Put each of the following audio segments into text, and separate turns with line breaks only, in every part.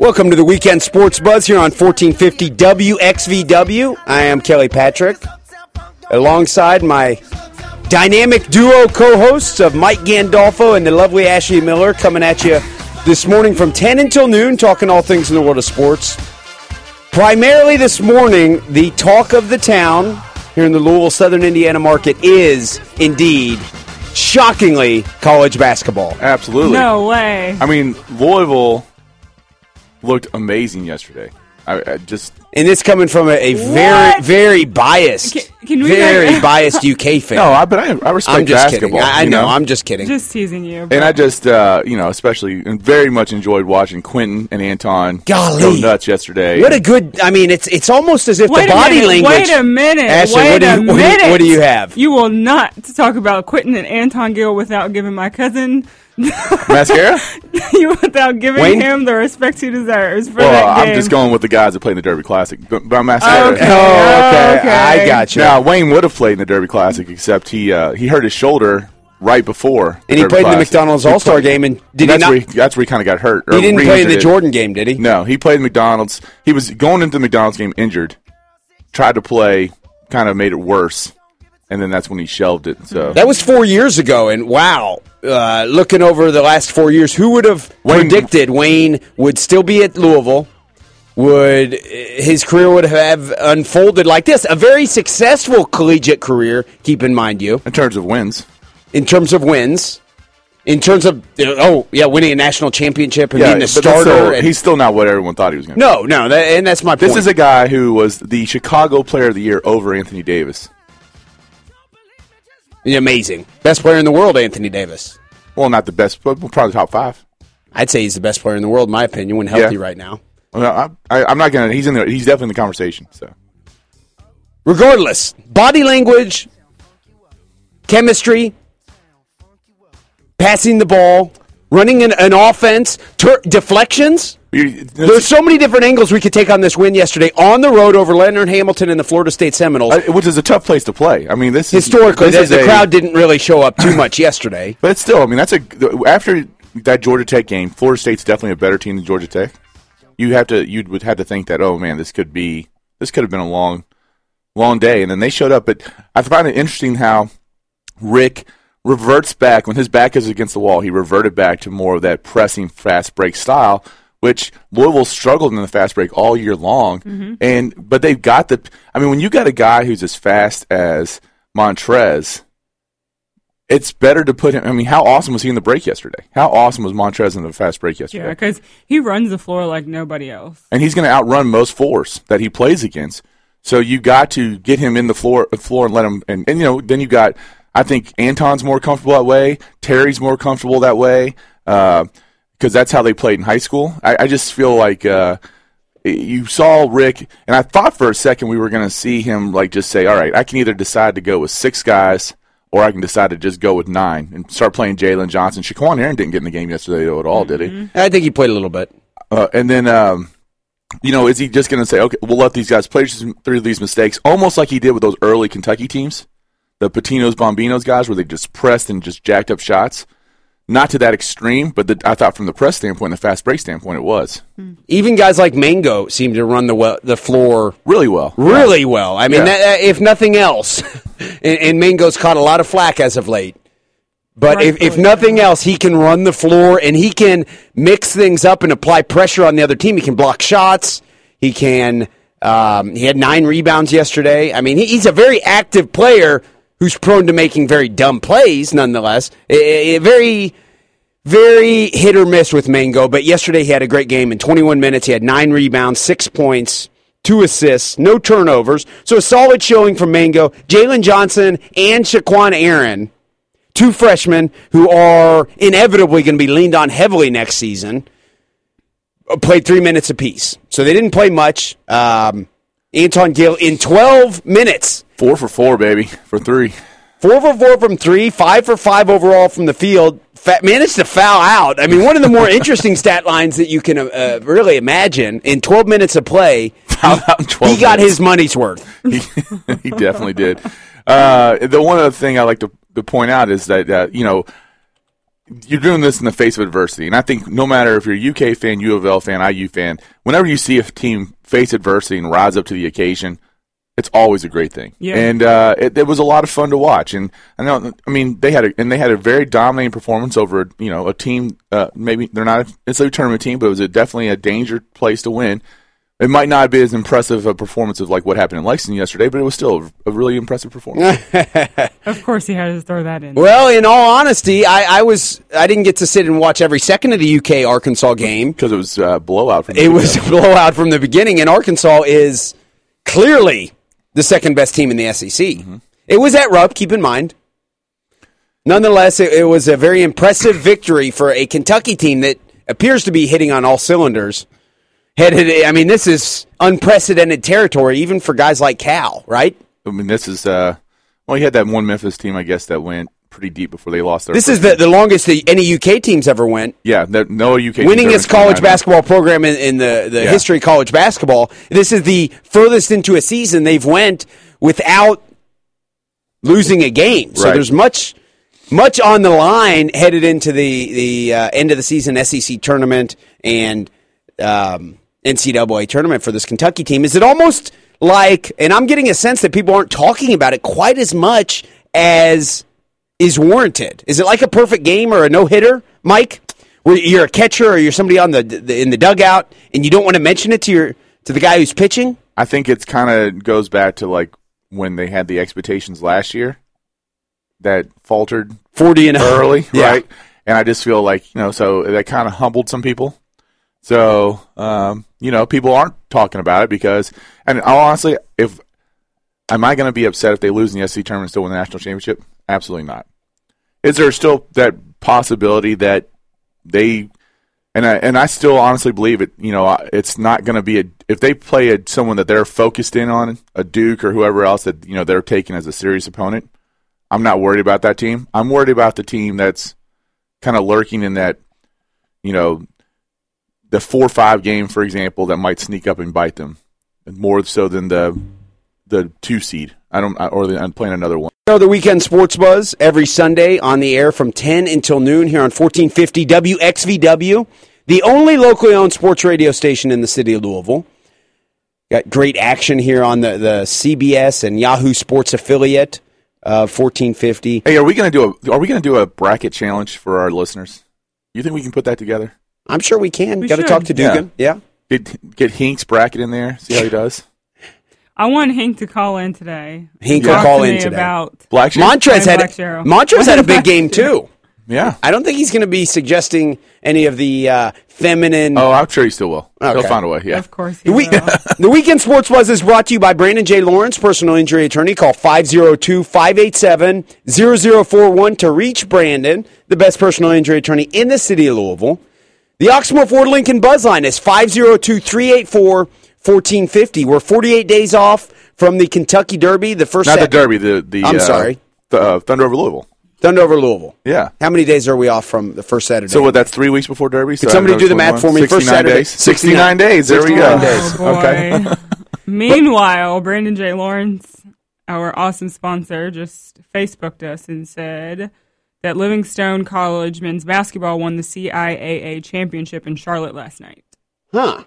Welcome to the Weekend Sports Buzz here on 1450 WXVW. I am Kelly Patrick, alongside my dynamic duo co-hosts of Mike Gandolfo and the lovely Ashley Miller, coming at you this morning from 10 until noon, talking all things in the world of sports. Primarily this morning, the talk of the town here in the Louisville Southern Indiana market is indeed, shockingly, college basketball.
Absolutely.
No way.
I mean, Louisville looked amazing yesterday. I, I just
And this coming from a, a very, very biased,
Can- can we,
very
like-
biased UK fan.
no, I, but I, I respect
I'm just
basketball.
kidding. I, I
you
know, I'm just kidding.
Just teasing you.
and I just, uh, you know, especially and very much enjoyed watching Quentin and Anton
Golly.
go nuts yesterday.
what a good! I mean, it's it's almost as if
Wait
the body
minute,
language.
Wait a minute.
Ashley,
wait
what do
a
you- what do you-
minute.
what do you have?
You will not talk about Quentin and Anton Gill without giving my cousin
mascara?
you without giving
Wayne?
him the respect he deserves for
well,
that game.
I'm just going with the guys that played in the Derby Classic. But, but mascara.
Okay.
oh, okay.
Okay.
I got you.
Now Wayne would have played in the Derby Classic, except he uh, he hurt his shoulder right before.
and he
Derby
played in the McDonald's All Star game, and did he
that's
not?
Where he, that's where he kind of got hurt. or
he didn't play in the. Jordan game, did he?
No, he played in McDonald's. He was going into the McDonald's game injured. Tried to play, kind of made it worse, and then that's when he shelved it. So
That was four years ago, and wow, uh, looking over the last four years, who would have
Wayne-
predicted Wayne would still be at Louisville? Would his career would have unfolded like this? A very successful collegiate career. Keep in mind, you
in terms of wins,
in terms of wins, in terms of oh yeah, winning a national championship and being a starter.
still-
and-
he's still not what everyone thought he was going to. Be.
No, no, that, and that's my point.
This is a guy who was the Chicago Player of the Year over Anthony Davis.
Amazing best player in the world, Anthony Davis.
Well, not the best, but probably top five.
I'd say he's the best player in the world, in my opinion, when healthy
Yeah.
right now.
Well, I, I, I'm not going to. He's in there. He's definitely in the conversation. So
regardless, body language, chemistry, passing the ball, running an, an offense, tur deflections. There's so many different angles we could take on this win yesterday on the road over Leonard Hamilton and the Florida State Seminoles.
uh, which is a tough place to play. I mean, this is-
Historically,
this
the,
is
the
a-
crowd didn't really show up too much yesterday.
But still, I mean, that's a after that Georgia Tech game. Florida State's definitely a better team than Georgia Tech. You have to, you would have to think that, oh man, this could be, this could have been a long, long day. And then they showed up. But I find it interesting how Rick reverts back when his back is against the wall. He reverted back to more of that pressing fast break style, which Louisville struggled in the fast break all year long. Mm-hmm. And but they've got the. I mean, when you got a guy who's as fast as Montrez it's better to put him. I mean, how awesome was he in the break yesterday? How awesome was Montrez in the fast break yesterday?
yeah, because he runs the floor like nobody else.
And he's going to outrun most fours that he plays against. So you got to get him in the floor, floor and let him. And, and you know, then you got. I think Anton's more comfortable that way. Terry's more comfortable that way because that's how they played in high school. I, I just feel like. Uh, you saw Rick, and I thought for a second we were going to see him like just say, "All right, I can either decide to go with six guys, or I can decide to just go with nine and start playing Jalen Johnson." Shaquan Aaron didn't get in the game yesterday though at all, did he?
I think he played a little bit.
Uh, and then, um, you know, is he just going to say, "Okay, we'll let these guys play through these mistakes," almost like he did with those early Kentucky teams, the Pitinos, Bombinos guys, where they just pressed and just jacked up shots. Not to that extreme, but the, I thought from the press standpoint, the fast break standpoint, it was
Even guys like Mango seem to run the well, the floor
really well.
really well. I mean,
Yeah.
that, that- if nothing else, and, and Mango's caught a lot of flack as of late. But if, if nothing else, he can run the floor and he can mix things up and apply pressure on the other team. He can block shots. He can. Um, he had nine rebounds yesterday. I mean, he, he's a very active player who's prone to making very dumb plays, nonetheless. A- a very, very hit or miss with Mango. But yesterday he had a great game. In 21 minutes, he had nine rebounds, six points, two assists, no turnovers. So a solid showing from Mango. Jalen Johnson and Shaquan Aaron, two freshmen who are inevitably going to be leaned on heavily next season, uh, played three minutes apiece. So they didn't play much. Um, Anton Gill in 12 minutes.
Four for four, baby, for three.
Four for four from three, five for five overall from the field. Fa- managed to foul out. I mean, one of the more interesting stat lines that you can uh, really imagine in 12 minutes of play.
Fouled out in 12
he got
minutes.
his money's worth.
he, he definitely did. Uh, the one other thing I like to, to point out is that uh, you know you're doing this in the face of adversity, and I think no matter if you're a UK fan, U of L fan, IU fan, whenever you see a team face adversity and rise up to the occasion, it's always a great thing.
Yeah.
And uh, it, it was a lot of fun to watch. And I know, I mean, they had a, and they had a very dominating performance over you know a team. Uh, maybe they're not it's a tournament team, but it was a, definitely a danger place to win. It might not be as impressive a performance of like what happened in Lexington yesterday, but it was still a, a really impressive performance.
Of course, he had to throw that in.
Well, in all honesty, I, I was I didn't get to sit and watch every second of the UK Arkansas game.
because it was uh, blowout. From the
It was a blowout from the beginning, and Arkansas is clearly the second best team in the SEC. It was at Rupp, keep in mind. Nonetheless, it, it was a very impressive victory for a Kentucky team that appears to be hitting on all cylinders. Headed, I mean, this is unprecedented territory, even for guys like Cal, right?
I mean, this is uh, well, you had that one Memphis team, I guess, that went pretty deep before they lost their.
This is the, the longest the, any UK teams ever went.
yeah, that, no UK teams
winningest college basketball program in, in the, the
Yeah.
history of college basketball. This is the furthest into a season they've went without losing a game. So
Right.
there's much much on the line headed into the the uh, end of the season SEC tournament and um, NCAA tournament for this Kentucky team. Is it almost like? And I'm getting a sense that people aren't talking about it quite as much as is warranted. Is it like a perfect game or a no hitter, Mike? Where you're a catcher or you're somebody on the, the in the dugout and you don't want to mention it to your to the guy who's pitching?
I think it's kind of goes back to like when they had the expectations last year that faltered
Forty and
early,
Yeah.
right? And I just feel like you know, so that kind of humbled some people. So um, you know, people aren't talking about it because, and honestly, if am I going to be upset if they lose in the SC tournament and still win the national championship? Absolutely not. Is there still that possibility that they and I and I still honestly believe it. You know, it's not going to be a if they play a, someone that they're focused in on, a Duke or whoever else that you know they're taking as a serious opponent. I'm not worried about that team. I'm worried about the team that's kind of lurking in that, you know, the four five game, for example, that might sneak up and bite them more so than the the two seed. I don't or the, I'm playing another one.
know the weekend sports buzz every Sunday on the air from 10 until noon here on 1450 WXVW, the only locally owned sports radio station in the city of Louisville. Got great action here on the, the CBS and Yahoo Sports affiliate of 1450.
Hey, are we gonna do a are we gonna do a bracket challenge for our listeners? You think we can put that together?
I'm sure we can.
We
Got to talk to Dugan. Yeah.
Get get Hink's bracket in there. See how he does.
I want Hank to call in today.
Hank
Talk
will call
to
in
me
today.
About
Black sheep?
Montrez had
Black Sparrow.
Montrez had a big game too.
Yeah.
I don't think he's going to be suggesting any of the uh, feminine.
Oh, I'm sure he still will.
Okay.
He'll find a way. Yeah.
Of course, he
The, week-
will.
the Weekend Sports Buzz is brought to you by Brandon J. Lawrence, personal injury attorney. Call 502 587 0041 to reach Brandon, the best personal injury attorney in the city of Louisville. The Oxmoor Ford Lincoln Buzz line is 502 384 1450. We're 48 days off from the Kentucky Derby, the first
Not the Derby. The the.
I'm
uh,
sorry.
The uh, Thunder over Louisville.
Thunder over Louisville.
Yeah.
How many days are we off from the first Saturday?
So what? That's three weeks before Derby. So
somebody do the math for me? First
69
Saturday-
days. 69 days. There we go.
days.
Oh, boy.
Okay.
Meanwhile, Brandon J. Lawrence, our awesome sponsor, just Facebooked us and said that Livingstone College men's basketball won the CIAA championship in Charlotte last night.
Huh.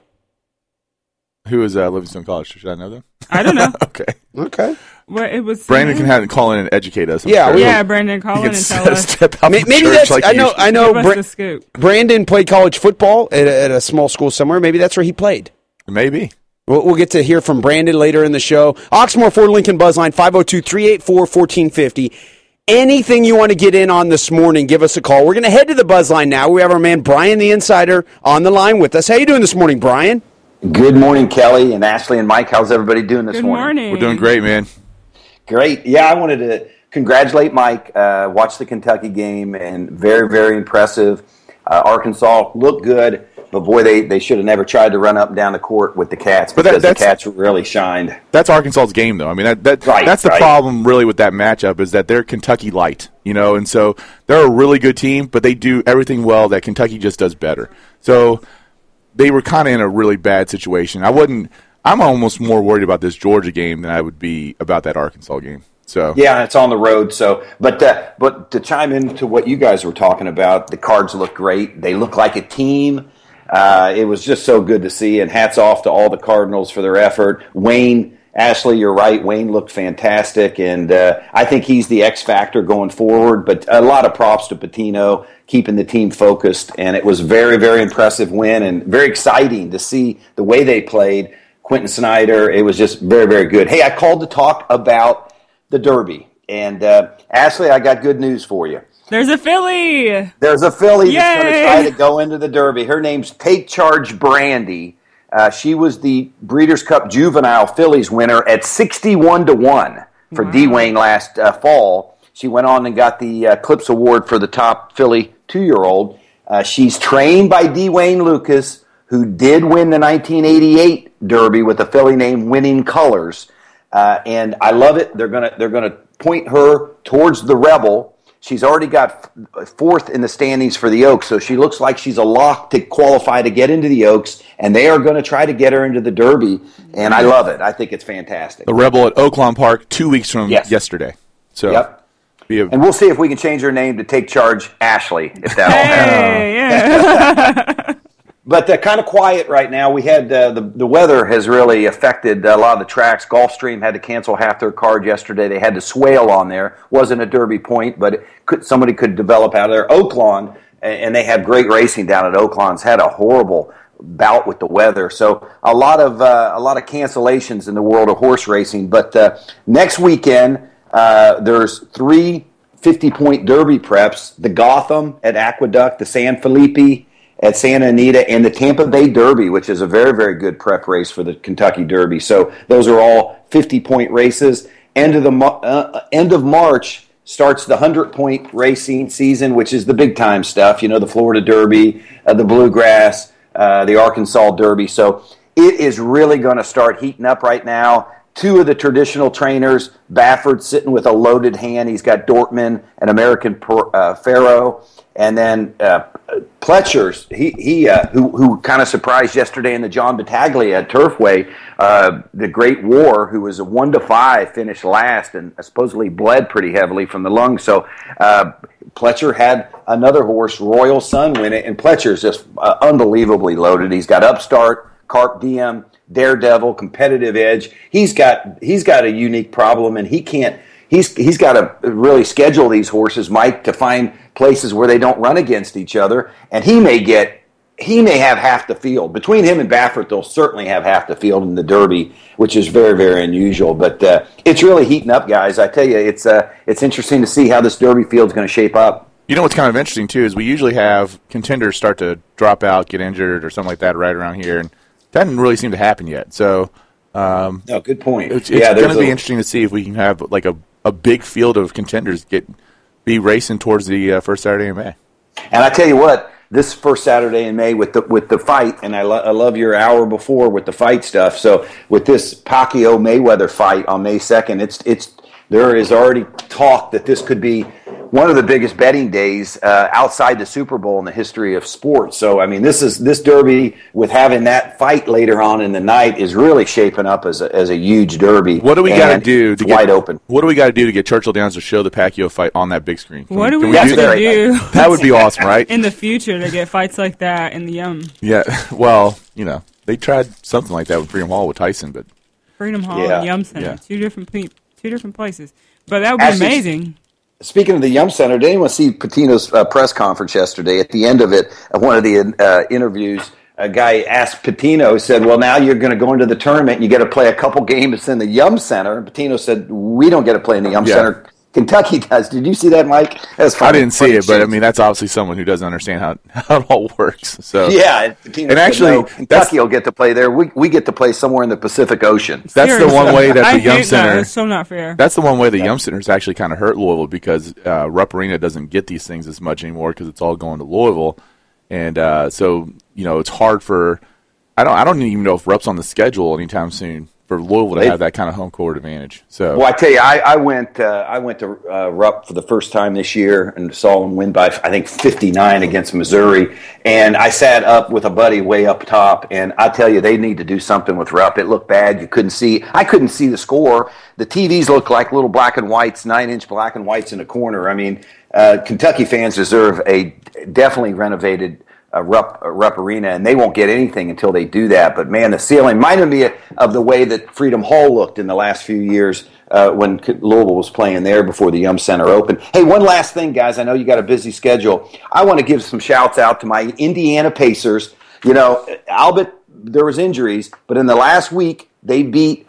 Who is uh, Livingstone College? Should I know them?
I don't know.
Okay.
Okay.
Well, it was.
Brandon can have, call in and educate us. I'm
Yeah,
sure.
we-
Yeah, Brandon, call in and tell us.
step out
May-
from
Maybe
church
that's.
like
I
he
know.
used to.
I know.
Give us
Bra-
the scoop.
Brandon played college football at a, at a small school somewhere. Maybe that's where he played.
Maybe.
We'll, we'll get to hear from Brandon later in the show. Oxmoor Ford Lincoln Buzzline 502 384 1450. Anything you want to get in on this morning, give us a call. We're going to head to the Buzzline now. We have our man Brian the Insider on the line with us. How you doing this morning, Brian?
Good morning, Kelly and Ashley and Mike. How's everybody doing this
Good
morning?
morning.
We're doing great, man.
Great. Yeah, I wanted to congratulate Mike. Uh, watched the Kentucky game and very, very impressive. Uh, Arkansas looked good, but boy, they, they should have never tried to run up and down the court with the Cats
But that-
because the
that's-
Cats really shined.
That's Arkansas's game, though. I mean, that, that
Right,
that's the
right.
problem really with that matchup is that they're Kentucky light, you know, and so they're a really good team, but they do everything well that Kentucky just does better. So they were kind of in a really bad situation. I wouldn't. I'm almost more worried about this Georgia game than I would be about that Arkansas game. So
Yeah, it's on the road. So, but uh, but to chime into what you guys were talking about, the Cards look great. They look like a team. Uh, it was just so good to see, and hats off to all the Cardinals for their effort. Wayne Ashley, you're right. Wayne looked fantastic, and uh, I think he's the X factor going forward. But a lot of props to Pitino keeping the team focused, and it was very, very impressive win and very exciting to see the way they played. Quentin Snider, it was just very, very good. Hey, I called to talk about the Derby, and uh, Ashley, I got good news for you.
There's a Philly.
There's a filly that's going to try to go into the Derby. Her name's Take Charge Brandy. Uh, she was the Breeders' Cup Juvenile Fillies winner at 61 to 1 for D Wayne last uh, fall. She went on and got the uh, Eclipse Award for the top filly two year old. Uh, she's trained by D. Wayne Lukas, who did win the 1988 Derby with a filly named Winning Colors. Uh, and I love it. They're gonna they're gonna point her towards the Rebel. She's already got fourth in the standings for the Oaks, so she looks like she's a lock to qualify to get into the Oaks, and they are going to try to get her into the Derby. And I love it. I think it's fantastic.
the Rebel at Oaklawn Park two weeks from
Yes.
yesterday. So
Yep.
a,
And we'll see if we can change her name to Take Charge Ashley, if that all happens.
Hey, yeah.
But uh, kind of quiet right now. We had uh, the the weather has really affected a lot of the tracks. Gulfstream had to cancel half their card yesterday. They had to swale on there. wasn't a Derby point, but could somebody could develop out of there. Oaklawn, and they have great racing down at Oaklawn's had a horrible bout with the weather. So a lot of uh, a lot of cancellations in the world of horse racing. But uh, next weekend uh, there's three 50 point Derby preps: the Gotham at Aqueduct, the San Felipe at Santa Anita and the Tampa Bay Derby, which is a very, very good prep race for the Kentucky Derby. So those are all 50 point races. End of the uh, end of March starts the 100 point racing season, which is the big time stuff. You know, the Florida Derby, uh, the Bluegrass, uh, the Arkansas Derby. So it is really going to start heating up right now. Two of the traditional trainers, Baffert sitting with a loaded hand. He's got Dortmund and American uh, and then uh, Pletcher's. He he uh, who who kind of surprised yesterday in the John Battaglia at Turfway. Uh, the Great War, who was a one to five, finished last and supposedly bled pretty heavily from the lungs. So uh, Pletcher had another horse, Royal Sun, win it, and Pletcher's just uh, unbelievably loaded. He's got Upstart, Carpe Diem, Daredevil, Competitive Edge. He's got he's got a unique problem, and he can't. He's he's got to really schedule these horses, Mike, to find places where they don't run against each other, and he may get. He may have half the field between him and Baffert. They'll certainly have half the field in the Derby, which is very, very unusual. But uh, it's really heating up, guys. I tell you, it's uh, it's interesting to see how this Derby field's going to shape up.
You know what's kind of interesting too is we usually have contenders start to drop out, get injured, or something like that right around here, and that didn't really seem to happen yet. So um,
No, good point.
it's, it's
yeah,
going to be
a-
interesting to see if we can have like a, a big field of contenders get be racing towards the uh, first Saturday in May.
And I tell you what, this first Saturday in May with the with the fight, and I, lo- I love your hour before with the fight stuff. So with this Pacquiao Mayweather fight on May second, it's it's there is already talk that this could be one of the biggest betting days uh, outside the Super Bowl in the history of sports. So I mean, this is this Derby with having that fight later on in the night is really shaping up as a, as a huge Derby.
What do we got to do
it's
to get
wide open?
What do we got to do to get Churchill Downs to show the Pacquiao fight on that big screen? Can
what do
can
we have
do
to
that?
do
That would be awesome, right?
in the future to get fights like that in the um
Yeah. Well, you know, they tried something like that with Freedom Hall with Tyson, but
Freedom Hall
Yeah.
and Yum Center?
Yeah.
Two different ple- two different places. But that would be
Actually,
amazing.
Speaking of the Yum Center, did anyone see Pitino's uh, press conference yesterday? At the end of it, one of the uh, interviews, a guy asked Pitino, said, "Well, now you're going to go into the tournament. and You get to play a couple games in the Yum Center." And Pitino said, "We don't get to play in the Yum
Yeah.
Center. Funky does." Did you see that, Mike? That's
I didn't see
Funny
it. But I mean, that's obviously someone who doesn't understand how how it all works. So
yeah. and Pitino
And
said,
actually, that's-
Kentucky will get to play there. We we get to play somewhere in the Pacific Ocean."
that's the one way that
I
the Yum
hate
Center.
That. It's so not fair.
That's the one way the Yum Center's actually kind of hurt Louisville because uh, Rupp Arena doesn't get these things as much anymore because it's all going to Louisville, and uh, so you know it's hard for. I don't. I don't even know if Rupp's on the schedule anytime soon for Louisville to
They-
have that kind of home court advantage. So
Well, I tell you, I, I went uh, I went to uh, Rupp for the first time this year and saw them win by I think 59 against Missouri. And I sat up with a buddy way up top, and I tell you, they need to do something with Rupp. It looked bad. You couldn't see. I couldn't see the score. The TVs looked like little black and whites, nine inch black and whites in a corner. I mean, uh, Kentucky fans deserve a definitely renovated uh, rep, Rupp Arena, and they won't get anything until they do that. But man, the ceiling reminded me of the way that Freedom Hall looked in the last few years uh, when Louisville was playing there before the Yum Center opened. Hey, one last thing, guys. I know you got a busy schedule. I want to give some shouts out to my Indiana Pacers. You know, Albert, there was injuries, but in the last week they beat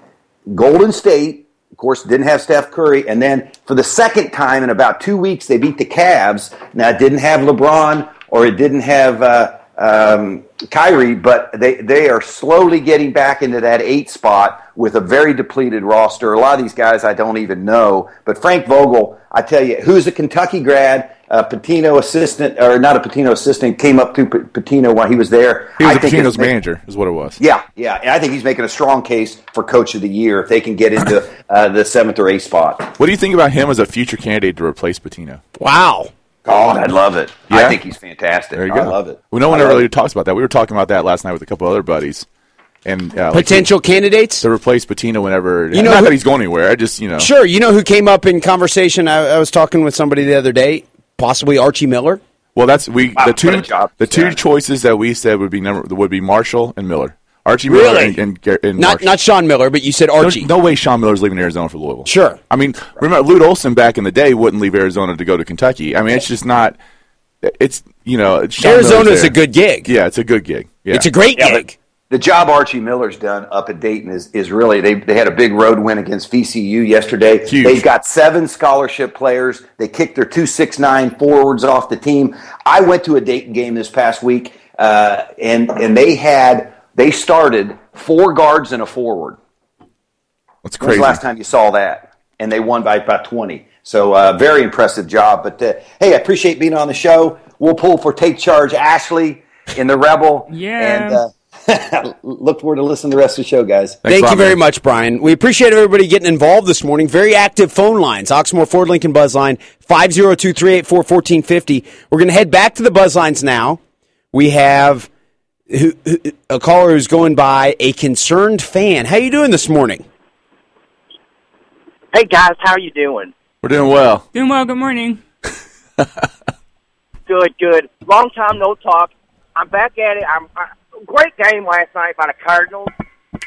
Golden State. Of course, didn't have Steph Curry, and then for the second time in about two weeks, they beat the Cavs. Now, didn't have LeBron or it didn't have uh, um, Kyrie, but they they are slowly getting back into that eight spot with a very depleted roster. A lot of these guys I don't even know, but Frank Vogel, I tell you, who's a Kentucky grad, a Pitino assistant or not a Pitino assistant, came up through P- Pitino while he was there.
he was
I think Pitino's
manager, is what it was.
yeah, yeah, and I think he's making a strong case for coach of the year if they can get into uh, the seventh or eighth spot.
What do you think about him as a future candidate to replace Pitino?
Wow.
God, I love it.
Yeah?
I think he's fantastic.
There you go.
I
go.
love it.
Well, no one
I
ever really
it.
talks about that. We were talking about that last night with a couple other buddies, and uh, like,
Potential candidates?
to replace Pitino whenever.
You know
not
who-
that he's going anywhere. I just you know.
Sure. You know who came up in conversation? I, I was talking with somebody the other day, possibly Archie Miller.
Well, that's we
Wow,
the two the two
done.
choices that we said would be number would be Marshall and Miller. Archie Miller
Really?
and, and, and
Not
Marshall.
not Sean Miller, but you said Archie.
no way Sean Miller's leaving Arizona for Louisville.
Sure.
I mean, remember Lute Olson back in the day wouldn't leave Arizona to go to Kentucky. I mean, it's just not. It's you know Sean
Arizona's a good gig.
Yeah, it's a good gig. Yeah.
It's a great
Yeah,
gig.
the job Archie Miller's done up at Dayton is, is really they, they had a big road win against VCU yesterday.
Huge.
They've got seven scholarship players. They kicked their two six nine forwards off the team. I went to a Dayton game this past week, uh, and and they had they started four guards and a forward.
That's
When's
crazy.
the last time you saw that? And they won by about 20. So, uh, very impressive job. But uh, hey, I appreciate being on the show. We'll pull for Take Charge Ashley in the Rebel.
Yeah.
And uh, look forward to listening to the rest of the show, guys.
Thanks
Thank you very much, Brian. We appreciate everybody getting involved this morning. Very active phone lines. Oxmoor Ford Lincoln Buzz Line, 502-384-1450. We're going to head back to the Buzz Lines now. We have who, who, a caller who's going by a concerned fan. How you doing this morning?
Hey guys, how are you doing?
We're doing well.
Doing well. Good morning.
Good, good. Long time no talk. I'm back at it. I'm I, great game last night by the Cardinals.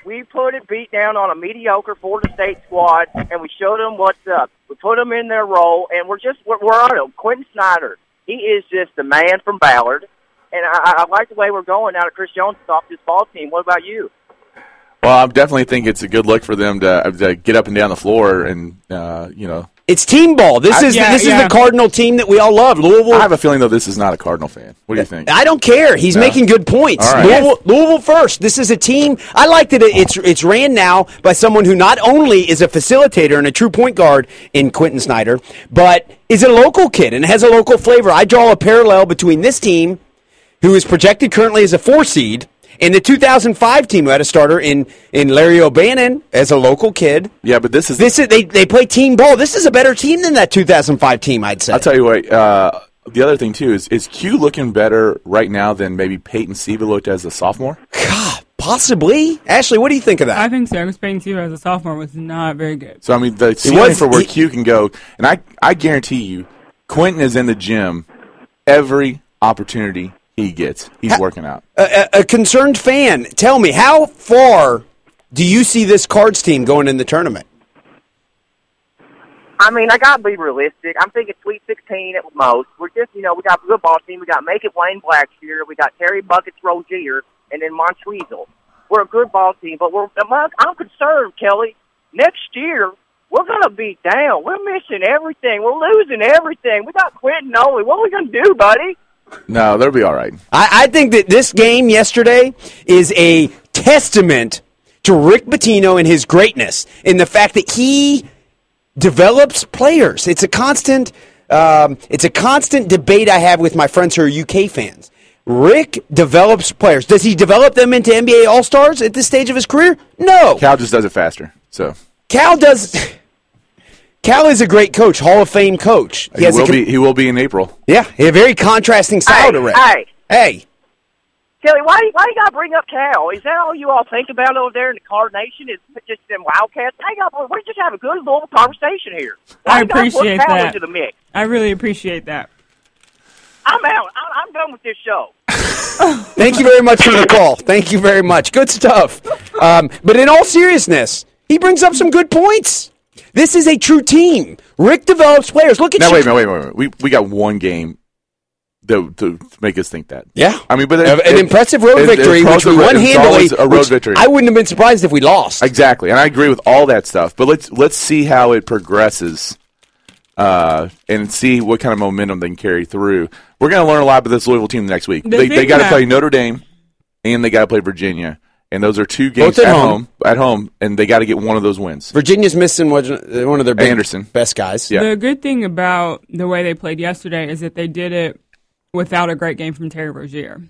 We put it beat down on a mediocre Florida State squad, and we showed them what's up. We put them in their role, and we're just we're, we're on it. Quentin Snider, he is just the man from Ballard, and I, I like the way we're going now that Chris Jones is off this ball team. What about you?
Well, I definitely think it's a good look for them to, to get up and down the floor, and uh, you know,
It's team ball. This is
yeah,
this is the Cardinal team that we all love. Louisville.
I have a feeling though this is not a Cardinal fan. What do you think?
I don't care. He's
No?
making good points.
All right.
Louisville, Louisville first. This is a team. I like that it's it's ran now by someone who not only is a facilitator and a true point guard in Quentin Snider, but is a local kid and has a local flavor. I draw a parallel between this team, who is projected currently as a four seed, and the 2005 team who had a starter in in Larry O'Bannon as a local kid.
yeah, but this is
This is they they play team ball. This is a better team than that 2005 team. I'd say.
I'll tell you what. Uh, the other thing too is is Q looking better right now than maybe Peyton Siva looked as a sophomore.
God, possibly. Ashley, what do you think of that?
I think so. Because Peyton Siva as a sophomore was not very good.
So I mean, the ceiling for where
he-
Q can go, and I I guarantee you, Quentin is in the gym every opportunity he gets. He's working out.
a, a- a concerned fan, tell me how far do you see this Cards team going in the tournament?
I mean, I gotta be realistic. I'm thinking Sweet 16 at most. We're just, you know, we got a good ball team. We got Make It Wayne Blackshear. We got Terry Buckets Rozier, and then Montrezl. We're a good ball team, but we're. I'm I'm concerned, Kelly. Next year, we're gonna be down. We're missing everything. We're losing everything. We got Quentin only. What are we gonna do, buddy?
No, they'll be all right.
I, I think that this game yesterday is a testament to Rick Pitino and his greatness in the fact that he develops players. It's a constant, um, it's a constant debate I have with my friends who are UK fans. Rick develops players. Does he develop them into NBA All Stars at this stage of his career? No.
Cal just does it faster. So
Cal does. Cal is a great coach, Hall of Fame coach.
he,
has a
will
com-
be. He will be in April.
yeah, a very contrasting style
Hey,
to Rick.
hey.
Hey,
Kelly, why why you gotta bring up Cal? Is that all you all think about over there in the Card Nation? Is just them Wildcats? Hang up, we're just having a good little conversation here. Why
I
you put
appreciate
Cal
that.
into the mix?
I really appreciate that.
I'm out. I'm, I'm done with this show.
thank you very much for the call. Thank you very much. Good stuff. Um, but in all seriousness, he brings up some good points. This is a true team. Rick develops players. Look at
Now wait a
Chicago-
minute, wait a minute. We we got one game to, to make us think that.
Yeah,
I mean, but it-
an
it-
impressive road
it-
victory,
it's
which we won handily.
a road victory.
I wouldn't have been surprised if we lost.
Exactly, and I agree with all that stuff. But let's let's see how it progresses, uh, and see what kind of momentum they can carry through. We're going to learn a lot about this Louisville team next week.
The
they they got to play Notre Dame, and they got to play Virginia, and those are two games
Both at
at
home.
home. At home, and they got to get one of those wins.
Virginia's missing one uh, one of their big,
Anderson.
best guys.
Yeah.
The good thing about the way they played yesterday is that they did it without a great game from Terry Rozier,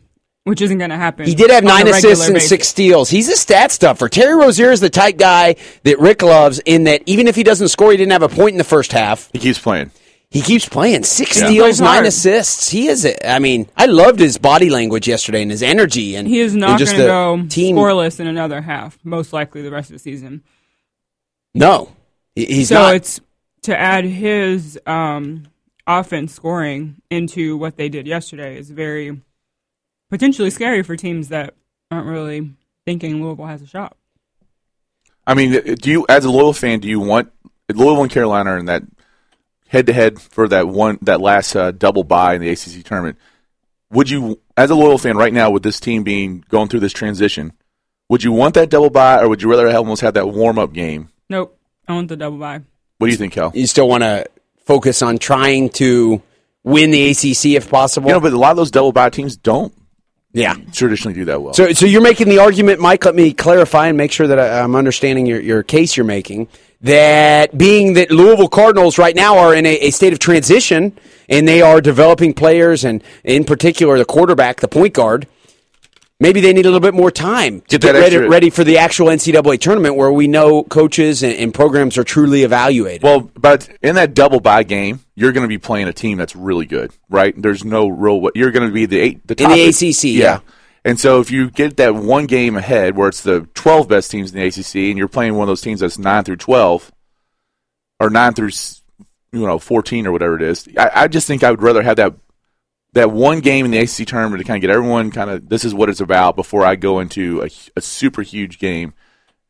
which isn't going to happen.
He did have nine assists and
basis.
six steals. He's a stat stuffer. Terry Rozier is the type guy that Rick loves in that even if he doesn't score, he didn't have a point in the first half.
He keeps playing.
He keeps playing. Six
Yeah.
steals, nine
hard.
assists. He is. A, I mean, I loved his body language yesterday and his energy. And
He is not going to go
team.
scoreless in another half, most likely the rest of the season.
No, He- he's
so
not.
it's to add his um, offense scoring into what they did yesterday is very potentially scary for teams that aren't really thinking Louisville has a shot.
I mean, do you, as a Louisville fan, do you want Louisville and Carolina are in that head to head for that one, that last uh, double bye in the ACC tournament? Would you, as a loyal fan, right now with this team being going through this transition, would you want that double bye, or would you rather almost have that warm up game?
Nope, I want the double bye.
What do you think, Cal?
you still want to focus on trying to win the ACC if possible.
You know, but a lot of those double bye teams don't
yeah.
traditionally do that well.
So, so you're making the argument, Mike. Let me clarify and make sure that I, I'm understanding your, your case you're making. That being that Louisville Cardinals right now are in a, a state of transition and they are developing players, and in particular the quarterback, the point guard. Maybe they need a little bit more time to
Get
ready, ready for the actual NCAA tournament, where we know coaches and, and programs are truly evaluated.
Well, but in that double bye game, you're going to be playing a team that's really good, right? There's no real. You're going to be the eight, the
In the ACC, yeah.
And so if you get that one game ahead, where it's the 12 best teams in the ACC, and you're playing one of those teams that's nine through 12, or nine through you know 14 or whatever it is, I, I just think I would rather have that that one game in the ACC tournament to kind of get everyone kind of this is what it's about before I go into a, a super huge game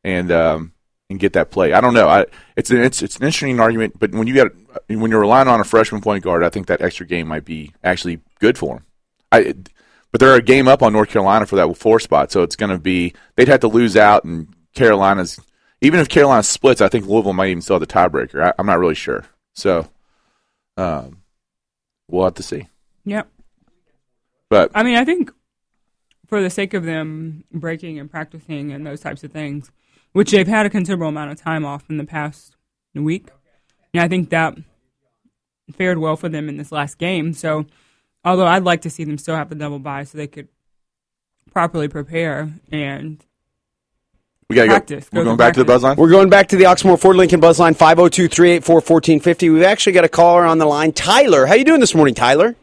and um, and get that play. I don't know. I, it's an it's, it's an interesting argument, but when you got when you're relying on a freshman point guard, I think that extra game might be actually good for him. I but they're a game up on North Carolina for that four spot, so it's going to be they'd have to lose out, and Carolina's even if Carolina splits, I think Louisville might even still have the tiebreaker. I, I'm not really sure, so um, we'll have to see.
Yep.
But
I mean, I think for the sake of them breaking and practicing and those types of things, which they've had a considerable amount of time off in the past week, and I think that fared well for them in this last game. So, although I'd like to see them still have the double bye so they could properly prepare and
we got to go.
Practice.
We're
Go
going
to
back to the
practice.
buzz line.
We're going back to the Oxmoor Ford Lincoln Buzz line 502 384 1450. We've actually got a caller on the line. Tyler, how you doing this morning, Tyler?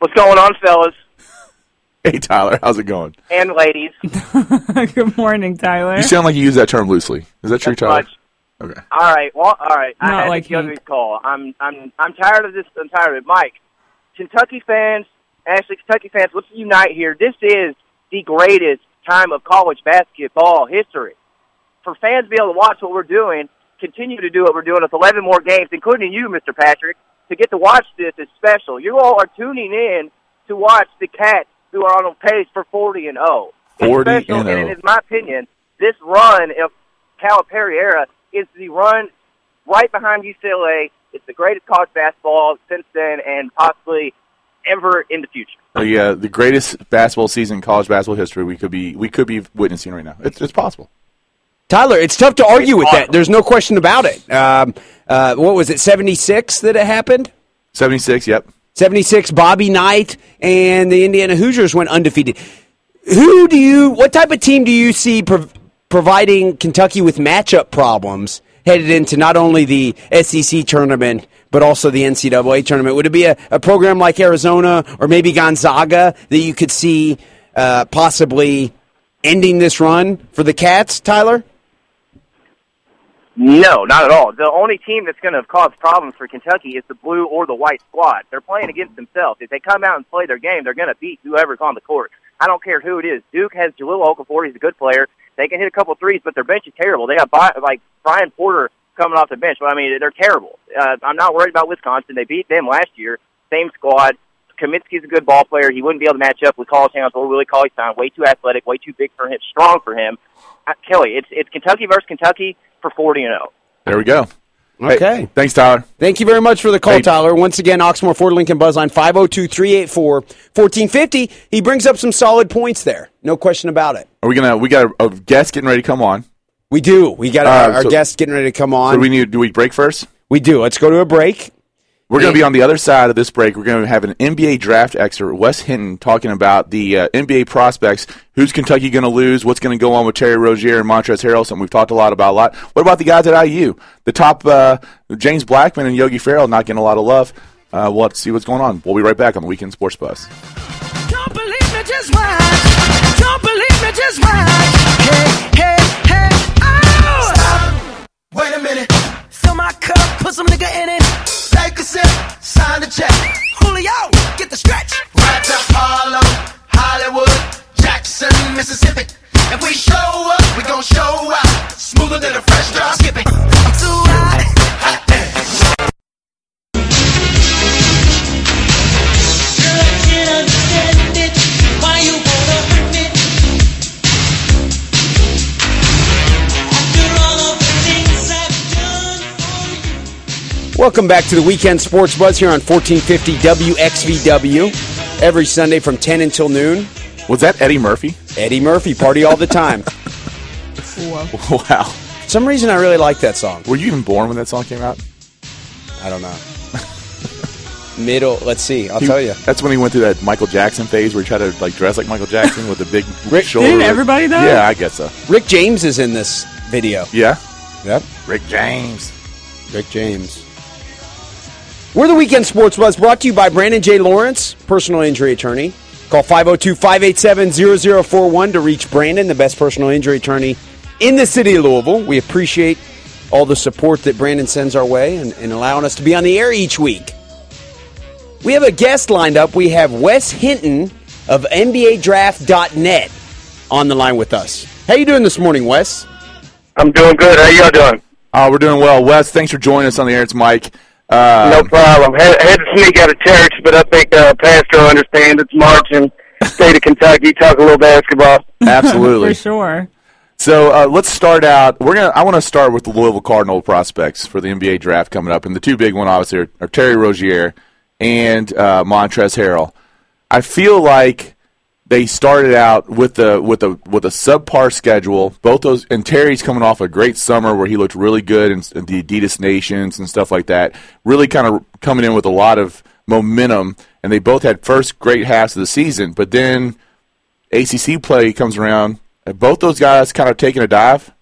What's going on, fellas
Hey Tyler, how's it going?
and ladies?
good morning, Tyler.
You sound like you use that term loosely. Is that true,
That's
Tyler?
much.
Okay.
All right. Well, all right.
Not
I had
like
to give this call. I'm I'm I'm tired of this. I'm tired of it. Mike, Kentucky fans, actually Kentucky fans, let's unite here. This is the greatest time of college basketball history. For fans to be able to watch what we're doing, continue to do what we're doing with 11 more games, including you, Mr. Patrick, to get to watch this is special. You all are tuning in to watch the Cats who are on pace for 40 and 0. It's
40
special,
and
and
0.
in my opinion, this run of Calipari era is the run right behind UCLA. It's the greatest college basketball since then, and possibly ever in the future.
The uh, the greatest basketball season in college basketball history we could be we could be witnessing right now. It's it's possible.
Tyler, it's tough to argue with that. There's no question about it. Um, uh, what was it, 76 that it happened?
Seventy six. Yep.
76, Bobby Knight and the Indiana Hoosiers went undefeated. Who do you, what type of team do you see prov- providing Kentucky with matchup problems headed into not only the SEC tournament, but also the NCAA tournament? Would it be a, a program like Arizona or maybe Gonzaga that you could see uh, possibly ending this run for the Cats, Tyler?
No, not at all. The only team that's going to cause problems for Kentucky is the blue or the white squad. They're playing against themselves. If they come out and play their game, they're going to beat whoever's on the court. I don't care who it is. Duke has Jahlil Okafor. He's a good player. They can hit a couple threes, but their bench is terrible. They got like Brian Porter coming off the bench. But I mean, they're terrible. Uh, I'm not worried about Wisconsin. They beat them last year. Same squad. Kaminsky's a good ball player. He wouldn't be able to match up with College Towns or Willie Cauley Stein. Way too athletic, way too big for him, strong for him. Uh, Kelly, it's it's Kentucky versus Kentucky for 40 and 0.
There we go.
Okay.
Hey, thanks, Tyler.
Thank you very much for the call,
Hey.
Tyler. Once again, Oxmoor Ford Lincoln Buzzline 502 384 1450. He brings up some solid points there. No question about it.
Are we gonna? We got a, a guest getting ready to come on.
We do. We got
Uh,
our, our
so-
guest getting ready to come on.
So we need. Do we break first?
we do. Let's go to a break.
We're going to be on the other side of this break. We're going to have an NBA draft expert, Wes Hinton, talking about the uh, NBA prospects. Who's Kentucky going to lose? What's going to go on with Terry Rozier and Montrezl Harrell? Something we've talked a lot about. A lot. What about the guys at IU? The top, uh, James Blackmon and Yogi Ferrell, not getting a lot of love. Uh, we'll have to see what's going on. We'll be right back on the Weekend Sports Bus.
Don't believe me, just watch. Don't believe me, just watch. Hey, hey, hey, oh! Stop. Wait a minute. Fill my cup, put some nigga in it. Take a sip, sign the check. Julio, get the stretch. Right to Harlem, Hollywood, Jackson, Mississippi. If we show up, we gon' show out. Smoother than a fresh drop skipping. I'm too hot.
Welcome back to the Weekend Sports Buzz here on 1450 WXVW. Every Sunday from 10 until noon.
Was that Eddie Murphy?
Eddie Murphy, party all the time.
Wow.
For some reason, I really like that song.
Were you even born when that song came out?
I don't know. Middle, let's see. I'll tell you.
That's when he went through that Michael Jackson phase where he tried to like dress like Michael Jackson with the big
Rick-
shoulder.
Didn't everybody, though?
Yeah, I guess so.
Rick James is in this video.
Yeah,
Yep.
Rick James.
Rick James. We're the Weekend Sports Buzz brought to you by Brandon J. Lawrence, personal injury attorney. Call 502 587 0041 to reach Brandon, the best personal injury attorney in the city of Louisville. We appreciate all the support that Brandon sends our way and, and allowing us to be on the air each week. We have a guest lined up. We have Wes Hinton of NBADraft.net on the line with us. How you doing this morning, Wes?
I'm doing good. How are y'all doing?
Oh, we're doing well. Wes, thanks for joining us on the air. It's Mike. Uh,
No problem. Had, had to sneak out of church, but I think uh, Pastor will understand. It's marching. state of Kentucky. Talk a little basketball.
Absolutely.
For sure.
So uh, let's start out. We're gonna. I want to start with the Louisville Cardinal prospects for the NBA draft coming up, and the two big one obviously are, are Terry Rozier and uh, Montrez Harrell. I feel like they started out with the with a with a subpar schedule. Both those and Terry's coming off a great summer where he looked really good in, in the Adidas Nations and stuff like that. Really kind of coming in with a lot of momentum, and they both had first great halves of the season. But then ACC play comes around. Have both those guys kind of taking a dive?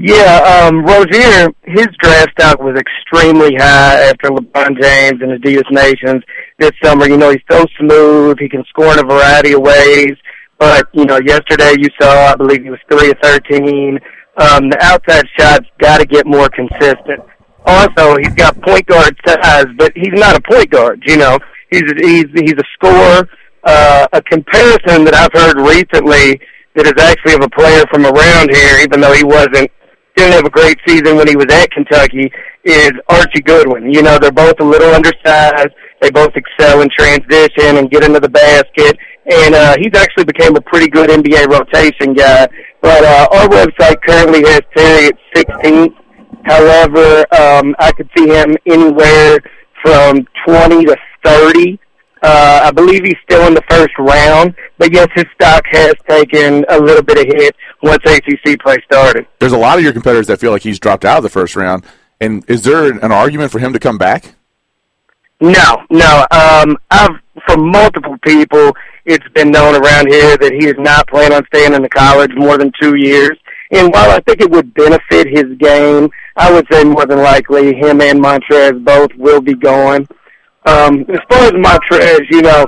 Yeah, um, Rozier, his draft stock was extremely high after LeBron James and Adidas Nations this summer. You know, he's so smooth. He can score in a variety of ways. But, you know, yesterday you saw, I believe he was 3 of 13. Um, the outside shot's got to get more consistent. Also, he's got point guard size, but he's not a point guard, you know. He's, he's, he's a scorer. Uh, a comparison that I've heard recently that is actually of a player from around here, even though he wasn't didn't have a great season when he was at Kentucky is Archie Goodwin. You know, they're both a little undersized. They both excel in transition and get into the basket. And uh, he's actually became a pretty good NBA rotation guy. But uh, our website currently has Terry at 16th. However, um, I could see him anywhere from 20 to 30. Uh, I believe he's still in the first round, but yes, his stock has taken a little bit of hit once ACC play started.
There's a lot of your competitors that feel like he's dropped out of the first round. And is there an argument for him to come back?
No, no. Um, I've from multiple people, it's been known around here that he is not planning on staying in the college more than two years. And while I think it would benefit his game, I would say more than likely him and Montrez both will be going. Um, as far as Montrez, you know,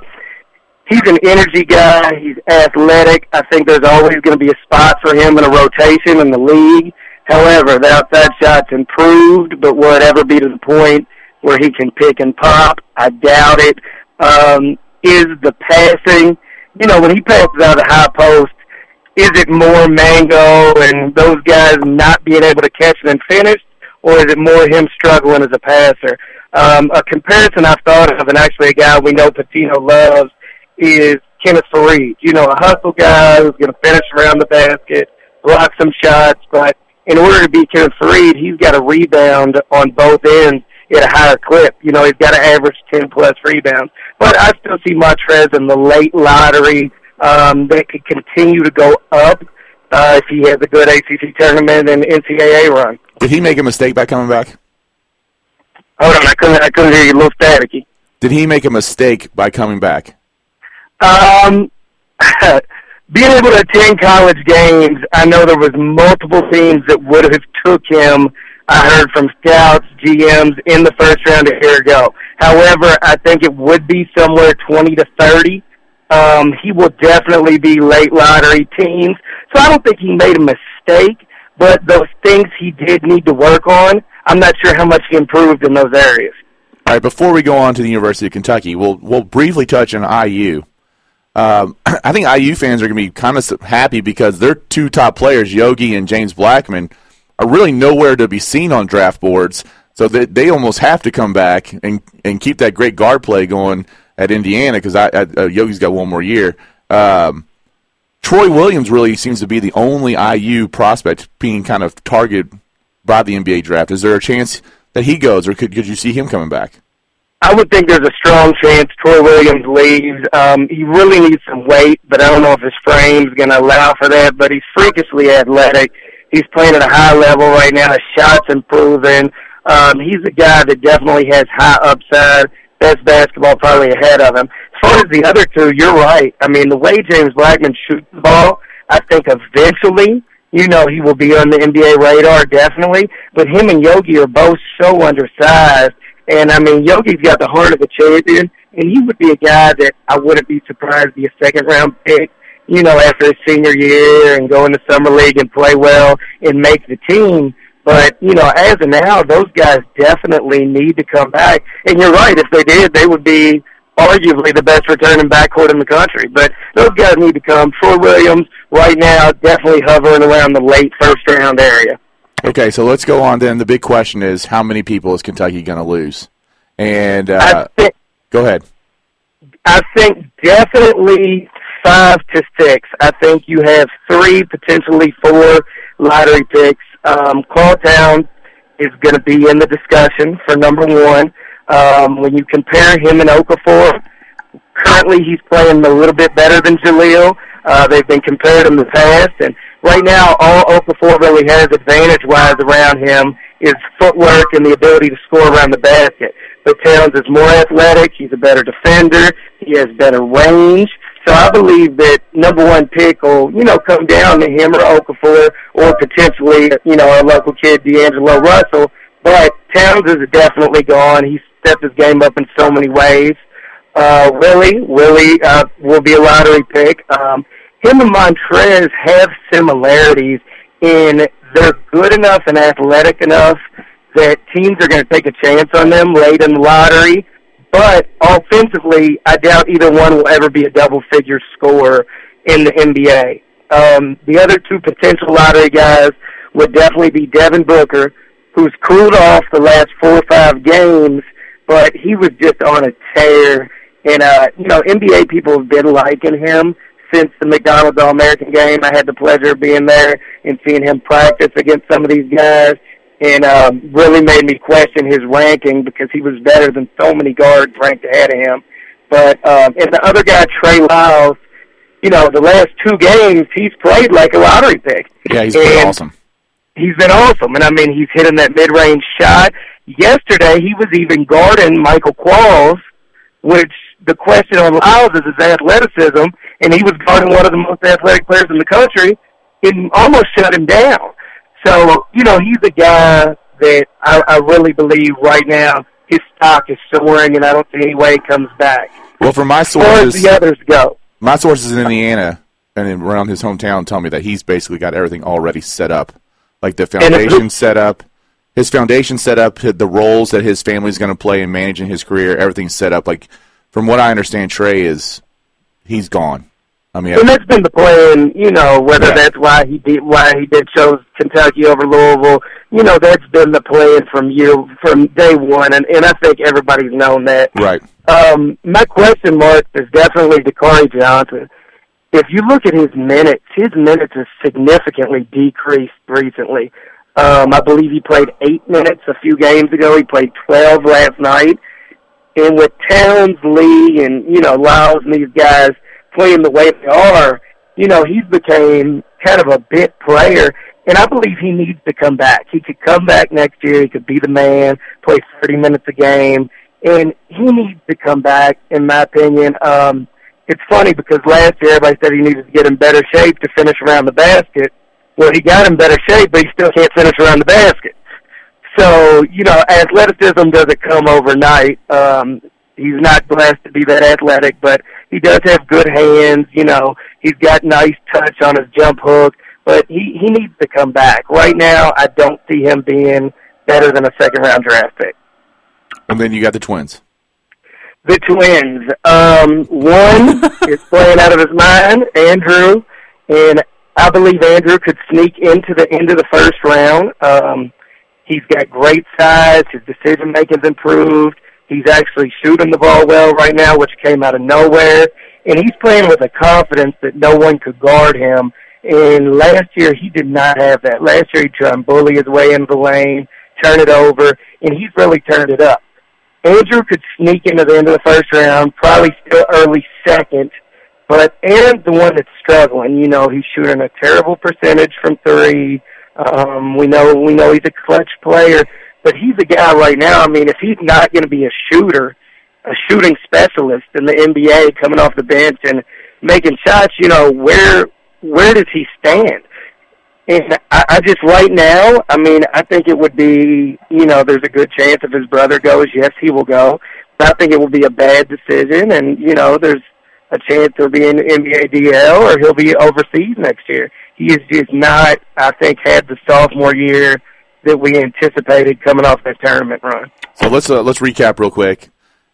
he's an energy guy. He's athletic. I think there's always going to be a spot for him in a rotation in the league. However, the outside shot's improved, but will it ever be to the point where he can pick and pop? I doubt it. Um, is the passing, you know, when he passes out of the high post, is it more Mangok and those guys not being able to catch and finish, or is it more him struggling as a passer? Um, a comparison I've thought of, and actually a guy we know Pitino loves, is Kenneth Faried. You know, a hustle guy who's going to finish around the basket, block some shots, but in order to be Kenneth Faried, he's got to rebound on both ends at a higher clip. You know, he's got to average 10 plus rebounds. But I still see Montrezl in the late lottery um, that could continue to go up uh, if he has a good ACC tournament and NCAA run.
Did he make a mistake by coming back?
Hold on, I couldn't, I couldn't hear you. A little staticky.
Did he make a mistake by coming back?
Um, being able to attend college games, I know there was multiple teams that would have took him. I heard from scouts, GMs in the first round a year ago. However, I think it would be somewhere 20 to 30. Um, he will definitely be late lottery teams. So I don't think he made a mistake, but those things he did need to work on, I'm not sure how much he improved in those areas.
All right, before we go on to the University of Kentucky, we'll we'll briefly touch on IU. Um, I think IU fans are going to be kind of happy because their two top players, Yogi and James Blackmon, are really nowhere to be seen on draft boards. So they, they almost have to come back and and keep that great guard play going at Indiana because I, I, uh, Yogi's got one more year. Um, Troy Williams really seems to be the only IU prospect being kind of targeted by the NBA draft. Is there a chance that he goes, or could could you see him coming back?
I would think there's a strong chance Troy Williams leaves. Um, he really needs some weight, but I don't know if his frame's going to allow for that. But he's freakishly athletic. He's playing at a high level right now. His shot's improving. Um, he's a guy that definitely has high upside. Best basketball probably ahead of him. As far as the other two, you're right. I mean, the way James Blackmon shoots the ball, I think eventually, you know, he will be on the NBA radar, definitely. But him and Yogi are both so undersized. And I mean, Yogi's got the heart of a champion, and he would be a guy that I wouldn't be surprised to be a second round pick. You know, after his senior year and go into summer league and play well and make the team. But you know, as of now, those guys definitely need to come back. And you're right. If they did, they would be arguably the best returning backcourt in the country. But those guys need to come. Troy Williams, right now, definitely hovering around the late first round area.
Okay, so let's go on then. The big question is how many people is Kentucky going to lose? And uh,
think
go ahead.
I think definitely five to six. I think you have three, potentially four lottery picks. Um, Karl Towns is going to be in the discussion for number one. Um, when you compare him and Okafor, currently he's playing a little bit better than Jahlil. Uh, they've been compared in the past, and right now all Okafor really has advantage-wise around him is footwork and the ability to score around the basket. But Towns is more athletic. He's a better defender. He has better range. So I believe that number one pick will, you know, come down to him or Okafor or potentially, you know, our local kid D'Angelo Russell. But Towns is definitely gone. He stepped his game up in so many ways. Uh, Willie, Willie uh, will be a lottery pick. Um, him and Montrezl have similarities in they're good enough and athletic enough that teams are going to take a chance on them late in the lottery. But offensively, I doubt either one will ever be a double-figure scorer in the NBA. Um, the other two potential lottery guys would definitely be Devin Booker, who's cooled off the last four or five games, but he was just on a tear. And uh, you know, NBA people have been liking him since the McDonald's All American game. I had the pleasure of being there and seeing him practice against some of these guys, and um, really made me question his ranking because he was better than so many guards ranked ahead of him. But um, and the other guy, Trey Lyles, you know, the last two games he's played like a lottery pick.
Yeah, he's been awesome.
He's been awesome, and I mean, he's hitting that mid-range shot. yesterday he was even guarding Michael Qualls, which the question on Lyles is his athleticism, and he was guarding one of the most athletic players in the country and almost shut him down. So, you know, he's a guy that I, I really believe right now his stock is soaring, and I don't see any way he comes back.
Well, from my
far as
sources,
the others go,
my sources in Indiana and in- around his hometown tell me that he's basically got everything already set up, like the
And if-
foundation set up, his foundation set up, the roles that his family's going to play in managing his career, everything's set up. Like from what I understand, Trey is he's gone. I mean,
and that's been the plan. You know, whether
Yeah.
that's why he did why he did chose Kentucky over Louisville. You know, that's been the plan from year from day one, and and I think everybody's known that.
right.
Um, my question mark is definitely Dakari Johnson. If you look at his minutes, his minutes have significantly decreased recently. Um, I believe he played eight minutes a few games ago. He played twelve last night. And with Towns, Lee, and you know Lyles and these guys playing the way they are, you know he's became kind of a bit player. And I believe he needs to come back. He could come back next year. He could be the man, play 30 minutes a game, and he needs to come back. In my opinion, um, it's funny because last year everybody said he needed to get in better shape to finish around the basket. Well, he got in better shape, but he still can't finish around the basket. So, you know, athleticism doesn't come overnight. Um, he's not blessed to be that athletic, but he does have good hands. You know, he's got nice touch on his jump hook, but he, he needs to come back. Right now, I don't see him being better than a second round draft pick.
And then you got the twins.
The twins. Um, one is playing out of his mind, Andrew, and I believe Andrew could sneak into the end of the first round. Um, he's got great size. His decision making's improved. He's actually shooting the ball well right now, which came out of nowhere. And he's playing with a confidence that no one could guard him. And last year he did not have that. Last year he tried to bully his way into the lane, turn it over, and he's really turned it up. Andrew could sneak into the end of the first round, probably still early second, but Aaron's the one that's struggling. You know, he's shooting a terrible percentage from three. Um, we know we know he's a clutch player, but he's a guy right now. I mean, if he's not going to be a shooter, a shooting specialist in the NBA, coming off the bench and making shots, you know, where where does he stand? And I, I just right now, I mean, I think it would be, you know, there's a good chance if his brother goes, yes, he will go. But I think it will be a bad decision, and you know, there's a chance he'll be in NBA DL or he'll be overseas next year. He is just not, I think, had the sophomore year that we anticipated coming off that tournament run.
So let's uh, let's recap real quick.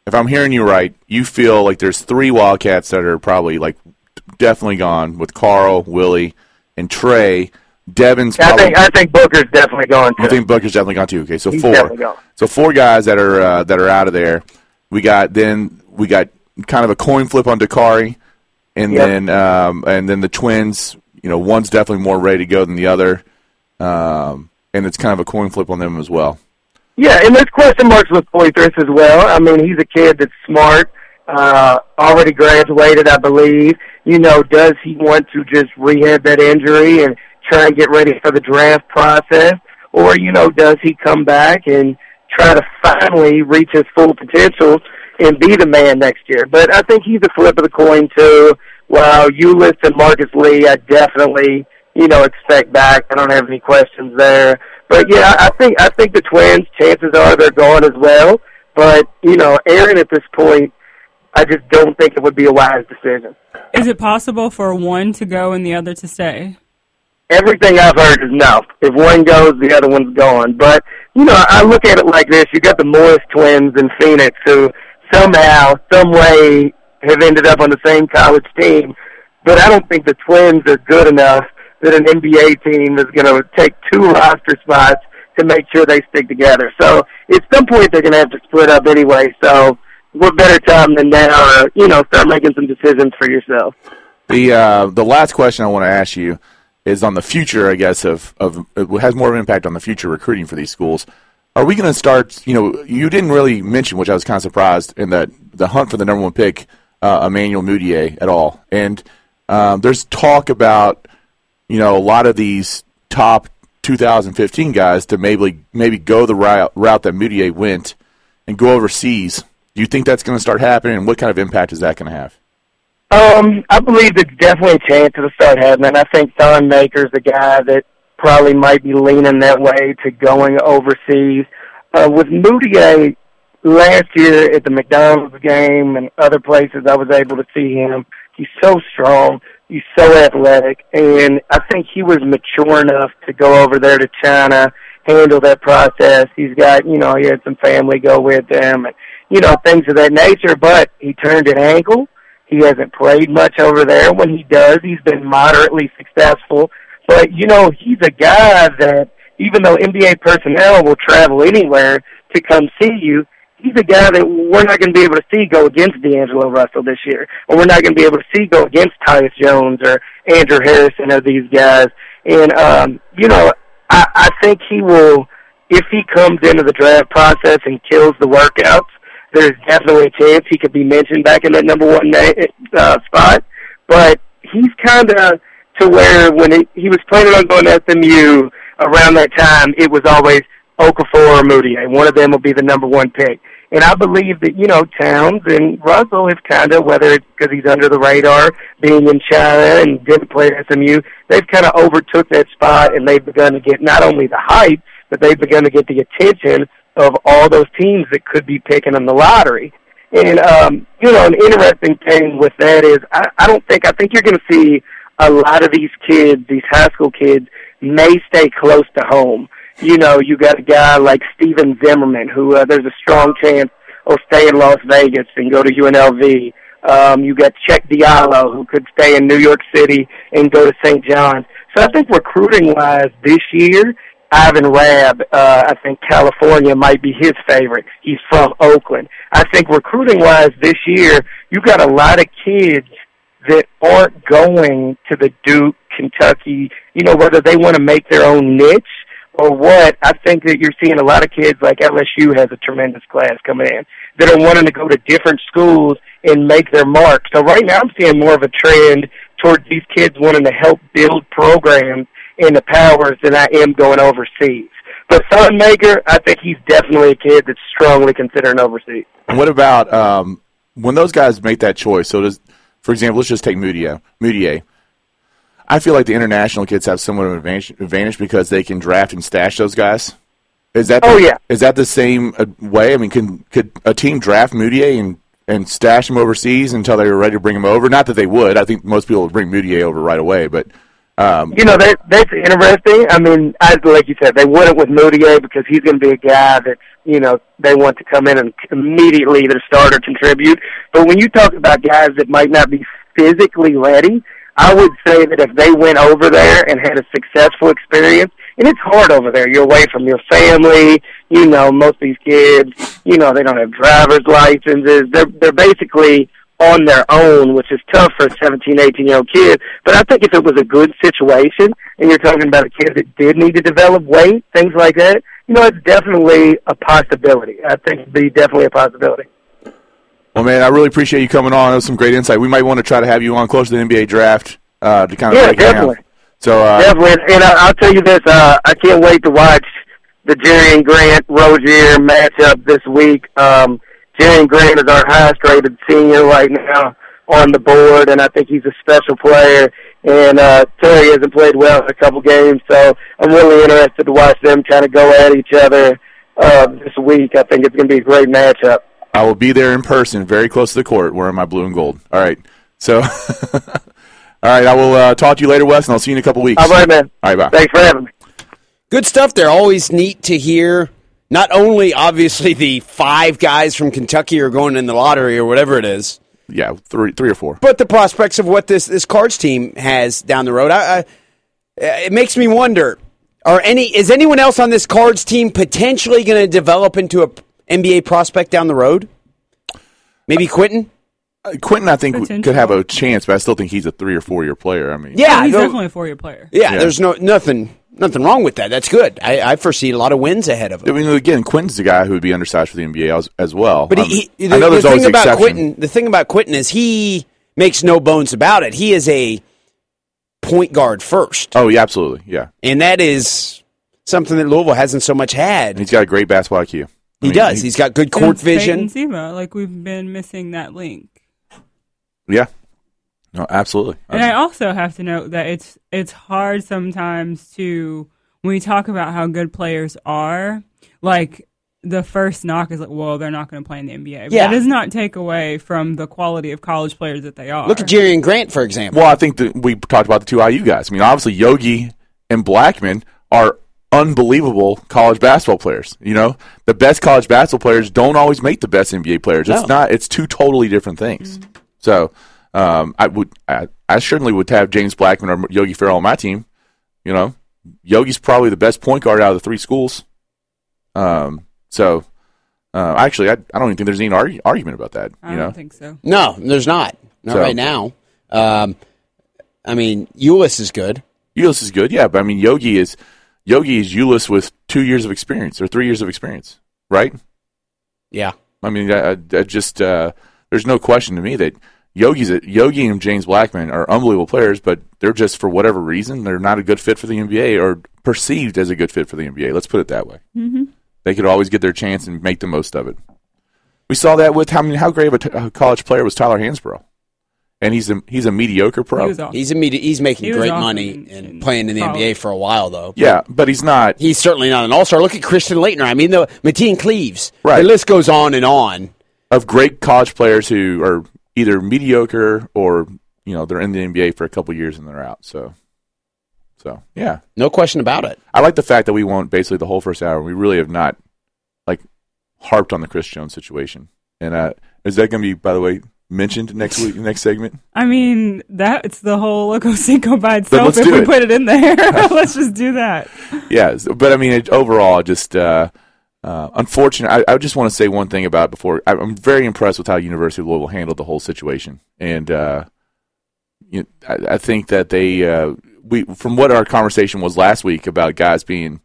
If I'm hearing you right, you feel like there's three Wildcats that are probably like definitely gone with Karl, Willie, and Trey. Devin's
I think I think Booker's definitely going to.
I think Booker's definitely gone too. Okay, so
He's
four.
gone.
So four guys that are uh, that are out of there. We got then we got kind of a coin flip on Dakari, and
Yep.
then um, and then the twins. You know, one's definitely more ready to go than the other, um, and it's kind of a coin flip on them as well.
Yeah, and there's question marks with Poythress as well. I mean, he's a kid that's smart, uh, already graduated, I believe. You know, does he want to just rehab that injury and try and get ready for the draft process? Or, you know, does he come back and try to finally reach his full potential and be the man next year? But I think he's a flip of the coin, too. While Ulis and Marcus Lee, I definitely, you know, expect back. I don't have any questions there. But yeah, I think I think the Twins. Chances are they're gone as well. But you know, Aaron at this point, I just don't think it would be a wise decision.
Is it possible for one to go and the other to stay?
Everything I've heard is no. If one goes, the other one's gone. But you know, I look at it like this: you got the Morris twins in Phoenix, who somehow, some way, have ended up on the same college team. But I don't think the Twins are good enough that an NBA team is going to take two roster spots to make sure they stick together. So at some point they're going to have to split up anyway. So what better time than now to you know start making some decisions for yourself.
The uh, the last question I want to ask you is on the future, I guess, of of it has more of an impact on the future recruiting for these schools. Are we going to start? You know, you didn't really mention, which I was kind of surprised, in that the hunt for the number one pick, uh, Emmanuel Mudiay, at all. And um, there's talk about, you know, a lot of these top 2015 guys to maybe maybe go the route, route that Mudiay went and go overseas. Do you think that's going to start happening, and what kind of impact is that going to have?
Um, I believe there's definitely a chance it'll start happening. I think Thon Maker's the guy that probably might be leaning that way to going overseas. Uh, with Mudiay, last year at the McDonald's game and other places, I was able to see him. He's so strong. He's so athletic, and I think he was mature enough to go over there to China, handle that process. He's got, you know, he had some family go with him, and you know, things of that nature. But he turned an ankle. He hasn't played much over there. When he does, he's been moderately successful. But you know, he's a guy that even though NBA personnel will travel anywhere to come see you, he's a guy that we're not going to be able to see go against D'Angelo Russell this year, or we're not going to be able to see go against Tyus Jones or Andrew Harrison or these guys. And um, you know, I, I think he will, if he comes into the draft process and kills the workouts, there's definitely a chance he could be mentioned back in that number one na- uh, spot. But he's kind of to where when it, he was planning on going to SMU around that time, it was always Okafor or Mudiay. One of them will be the number one pick. And I believe that, you know, Towns and Russell have kind of, whether it's because he's under the radar, being in China and didn't play at SMU, they've kind of overtook that spot and they've begun to get not only the hype, but they've begun to get the attention of all those teams that could be picking in the lottery. And, um, you know, an interesting thing with that is I, I don't think, I think you're going to see a lot of these kids, these high school kids, may stay close to home. You know, you got a guy like Stephen Zimmerman, who uh, there's a strong chance will stay in Las Vegas and go to UNLV. Um, you got Cheick Diallo, who could stay in New York City and go to St. John's. So I think recruiting wise this year, Ivan Rabb, uh, I think California might be his favorite. He's from Oakland. I think recruiting wise this year, you got a lot of kids that aren't going to the Duke, Kentucky, you know, whether they want to make their own niche or what, I think that you're seeing a lot of kids like LSU has a tremendous class coming in that are wanting to go to different schools and make their mark. So right now I'm seeing more of a trend towards these kids wanting to help build programs in the powers than I am going overseas. But Thon Maker, I think he's definitely a kid that's strongly considering overseas.
What about um, when those guys make that choice? So does, for example, let's just take Mudiay. Mudiay. I feel like the international kids have somewhat of an advantage, advantage because they can draft and stash those guys. Is that the,
Oh, yeah.
Is that the same uh, way? I mean, can could a team draft Mudiay and and stash him overseas until they were ready to bring him over? Not that they would. I think most people would bring Mudiay over right away, but um,
You know, that that's interesting. I mean, I, like you said, they wouldn't with Mudiay because he's going to be a guy that, you know, they want to come in and immediately either start or contribute. But when you talk about guys that might not be physically ready, I would say that if they went over there and had a successful experience, and it's hard over there, you're away from your family, you know, most of these kids, you know, they don't have driver's licenses. They're, they're basically on their own, which is tough for a 17, 18 year old kid. But I think if it was a good situation and you're talking about a kid that did need to develop weight, things like that, you know, it's definitely a possibility. I think it'd be definitely a possibility.
Well, man, I really appreciate you coming on. That was some great insight. We might want to try to have you on close to the NBA draft uh, to kind of
Yeah,
break it down.
definitely.
So uh,
Definitely, and I, I'll tell you this: uh, I can't wait to watch the Jerian Grant Rozier matchup this week. Um, Jerian Grant is our highest-rated senior right now on the board, and I think he's a special player. And uh, Terry hasn't played well in a couple games, so I'm really interested to watch them kind of go at each other uh, this week. I think it's going to be a great matchup.
I will be there in person, very close to the court, wearing my blue and gold. All right. So, all right. I will uh, talk to you later, Wes, and I'll see you in a couple weeks.
All right, man.
All right, bye.
Thanks for having me.
Good stuff there. Always neat to hear. Not only, obviously, the five guys from Kentucky are going in the lottery or whatever it is,
Yeah, three, three or four.
but the prospects of what this, this Cards team has down the road. I, I, it makes me wonder: Are any is anyone else on this Cards team potentially going to develop into a NBA prospect down the road? Maybe Quentin.
Uh, Quentin, I think,
Potential.
could have a chance, but I still think he's a three or four year player. I mean,
Yeah,
he's
no-
definitely a four year player.
yeah,
Yeah.
There's no nothing nothing wrong with that. That's good. I, I foresee a lot of wins ahead of him.
I
him.
mean, again, Quentin's the guy who would be undersized for the NBA as, as well.
But
Um,
he, he,
I
the,
know
the
there's always
thing about
exception.
Quentin, the thing about Quentin is he makes no bones about it. He is a point guard first,
Oh, yeah, absolutely. Yeah.
and that is something that Louisville hasn't so much had.
And he's got a great basketball IQ. I
he
mean,
does. He's got good court vision.
Peyton Siva, like we've been missing that link.
Yeah. No, absolutely.
And I also have to note that it's it's hard sometimes to when we talk about how good players are, like the first knock is like, well, they're not going to play in the NBA. But
Yeah.
that does not take away from the quality of college players that they are.
Look at Jerian Grant, for example.
Well, I think that we talked about the two IU guys. I mean, obviously Yogi and Blackmon are unbelievable college basketball players. You know, the best college basketball players don't always make the best NBA players.
No.
It's not. It's two totally different things. So, um, I would, I, I certainly would have James Blackmon or Yogi Ferrell on my team. You know, Yogi's probably the best point guard out of the three schools. Um, so. Uh, actually, I, I don't even think there's any argu- argument about that.
I
You
don't
know,
think so.
No, there's not. Not
So-
right now. Um, I mean, Ulis is good.
Ulis is good, yeah, but I mean Yogi is Yogi is Ulis with two years of experience or three years of experience, right?
Yeah.
I mean, I, I- I just uh, there's no question to me that Yogi's a, Yogi and James Blackmon are unbelievable players, but they're just for whatever reason they're not a good fit for the NBA or perceived as a good fit for the NBA. Let's put it that way. Mm-hmm. They could always get their chance and make the most of it. We saw that with how many, how great of a, t- a college player was Tyler Hansbrough, and he's a he's a mediocre pro.
He was awesome.
He's immediate, He's making
He
great
awesome
money
in-
and playing in the
college.
NBA for a while, though.
yeah, but he's not.
He's certainly not an all star. Look at Christian Laettner. I mean, the Mateen Cleaves.
Right.
The list goes on and on.
of great college players who are either mediocre or you know they're in the NBA for a couple years and they're out. So, so yeah,
No question about it.
I like the fact that we won basically the whole first hour. We really have not like harped on the Chris Jones situation. And uh, is that going to be, by the way, mentioned next week, next segment?
I mean, that's the whole Loco Cinco by itself. If we
it.
put it in there, let's just do that.
yeah, but I mean, it, overall, just uh, uh, unfortunate. I, I just want to say one thing about before. I, I'm very impressed with how University of Louisville handled the whole situation, and uh, you I, I think that they uh, we from what our conversation was last week about guys being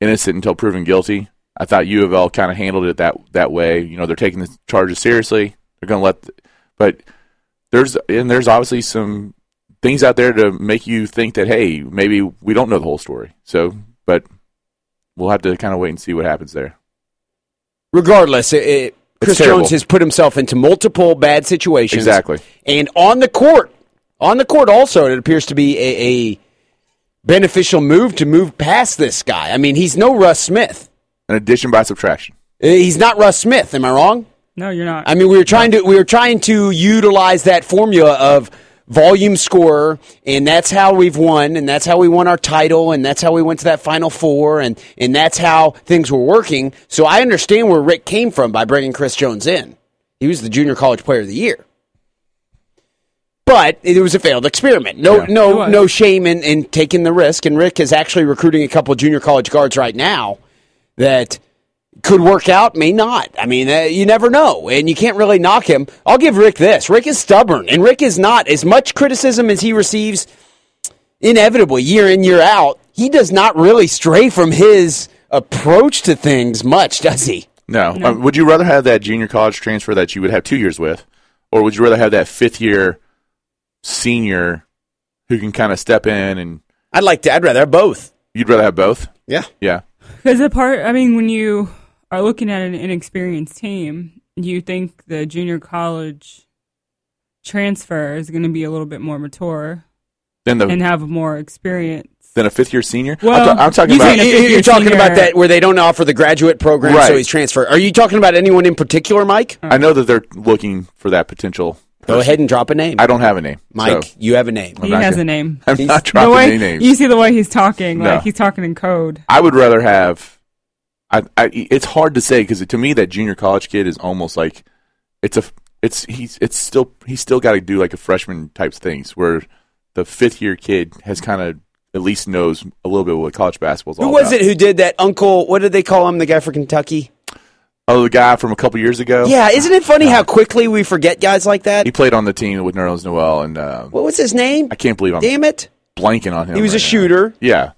innocent until proven guilty. I thought U of L kind of handled it that that way. You know, they're taking the charges seriously. They're going to let, the, but there's and there's obviously some things out there to make you think that hey, maybe we don't know the whole story. So, but we'll have to kind of wait and see what happens there.
Regardless, it, it, Chris
terrible.
Jones has put himself into multiple bad situations.
Exactly.
And on the court, on the court also, it appears to be a, a beneficial move to move past this guy. I mean, he's no Russ Smith.
An addition by subtraction.
Uh, He's not Russ Smith. Am I wrong?
No, you're not.
I mean, we were trying to we were trying to utilize that formula of volume scorer, and that's how we've won, and that's how we won our title, and that's how we went to that Final Four, and and that's how things were working. So I understand where Rick came from by bringing Chris Jones in. He was the Junior College Player of the Year. But it was a failed experiment. No,
Yeah.
No, no shame in, in taking the risk. And Rick is actually recruiting a couple of junior college guards right now that could work out, may not. I mean, uh, you never know, and you can't really knock him. I'll give Rick this: Rick is stubborn, and Rick is not as much criticism as he receives. Inevitably, year in year out, he does not really stray from his approach to things much, does he?
No. Um, would you rather have that junior college transfer that you would have two years with, or would you rather have that fifth year senior who can kind of step in and
I'd like to. I'd rather have both.
you'd rather have both?
Yeah.
Yeah.
Because a part, I mean, when you are looking at an inexperienced team, you think the junior college transfer is going to be a little bit more mature
Then the
and have more experience.
than a fifth year senior.
Well,
I'm, ta- I'm talking
you
about
You-
fifth-year
You're talking
senior-
about that where they don't offer the graduate program, so he's transferred. Are you talking about anyone in particular, Mike? Oh.
I know that they're looking for that potential.
Go ahead and drop a name.
I don't have a name,
Mike,
so
you have a name.
He has
gonna-
a name.
I'm
He's-
not dropping
way
any names.
you see the way he's talking,
No.
like he's talking in code.
I would rather have. I, I it's hard to say because to me that junior college kid is almost like it's a it's he's it's still he's still got to do like a freshman type things where the fifth year kid has kind of at least knows a little bit what college basketball's all
Who was
about.
it who did that? Uncle, what did they call him? The guy from Kentucky?
Oh, the guy from a couple years ago.
Yeah, isn't it funny how quickly we forget guys like that?
he played on the team with Nerlens Noel, and uh,
What was his name?
I can't believe I'm
Damn it.
blanking on him.
He was a
right now.
shooter.
Yeah,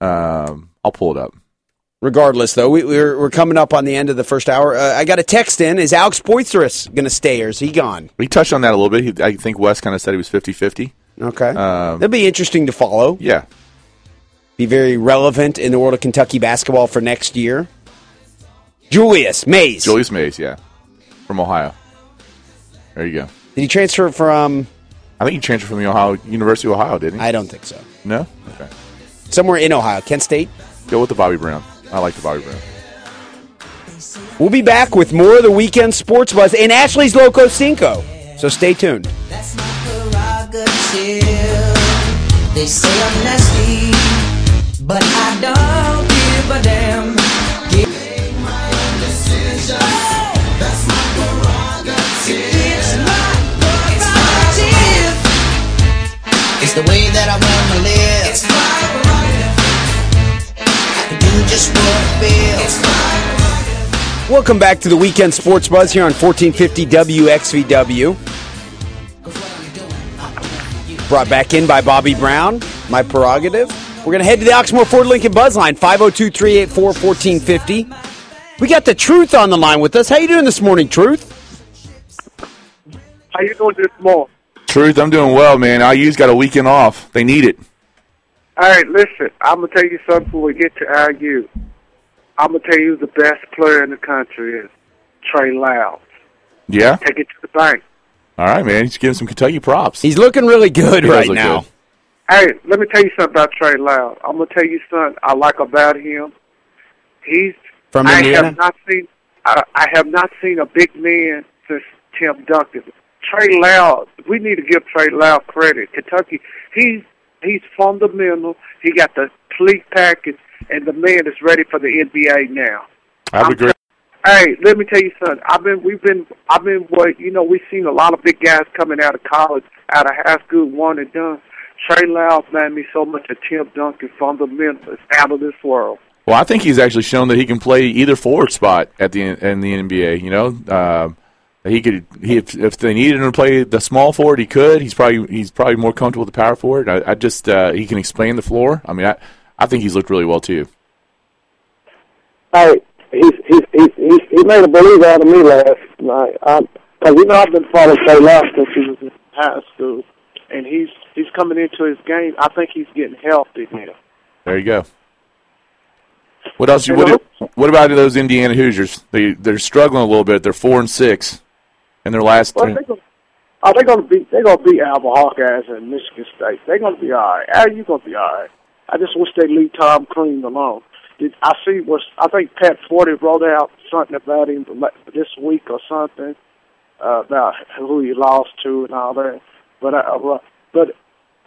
um, I'll pull it up.
Regardless, though, we, we're, we're coming up on the end of the first hour. Uh, I got a text in. Is Alex Poythress going to stay or is he gone?
We touched on that a little bit. He, I think Wes kind of said he was 50-50.
Okay.
Um,
That'd be interesting to follow.
Yeah.
be very relevant in the world of Kentucky basketball for next year. Julius Mays.
Julius Mays, yeah, from Ohio. There you go.
Did he transfer from?
I think he transferred from the Ohio University of Ohio, didn't he?
I don't think so.
no. Okay.
Somewhere in Ohio, Kent State.
Go with the Bobby Brown. I like the Bobby Brown.
We'll be back with more of the weekend sports buzz and Ashley's Loco Cinco. So stay tuned.
That's my prerogative. They say I'm nasty, but I don't give a damn.
Welcome back to the weekend sports buzz here on 1450 WXVW. Brought back in by Bobby Brown, my prerogative. We're going to head to the Oxmoor Ford Lincoln Buzz line, 502 384 1450. We got the Truth on the line with us. How you doing this morning, Truth?
How you doing this morning?
Truth, I'm doing well, man. IU's got a weekend off. They need it.
All right, listen. I'm gonna tell you something before we get to IU. I'm gonna tell you who the best player in the country is Trey Loud.
Yeah.
Take it to the bank.
All right, man. He's giving some Kentucky props.
He's looking really good
He
right now.
good.
Hey, let me tell you something about Trey Loud. I'm gonna tell you something I like about him. He's
From
I
Indiana?
have not seen I, I have not seen a big man since Tim Duncan. Trey Loud, we need to give Trey Loud credit. Kentucky, he's he's fundamental. He got the complete package, and the man is ready for the NBA now.
I agree.
Hey, let me tell you something. I've been, we've been, I've been. What you know, we've seen a lot of big guys coming out of college, out of high school, one and done. Trey Loud made me so much a Tim Duncan fundamental. It's out of this world.
Well, I think he's actually shown that he can play either forward spot at the in the NBA. You know, um, he could. He, if, if they needed him to play the small forward, he could. He's probably he's probably more comfortable with the power forward. I, I just uh, he can expand the floor. I mean, I I think he's looked really well too.
Hey, he's he's he's, he's he made a believer out of me last night. Because you know I've been following Trey Loud since he was in high school, and he's he's coming into his game. I think he's getting healthy now.
There you go. What else?
You
What,
know?
what about those Indiana Hoosiers? They they're struggling a little bit. They're four and six in their last
Well,
three.
they're oh, they're gonna beat they're gonna beat Alba Hawkeyes and Michigan State. They're gonna be all right. How you gonna be all right? I just wish they leave Tom Crean alone. Did I see was I think Pat Forde wrote out something about him this week or something uh, about who he lost to and all that. But I, uh, but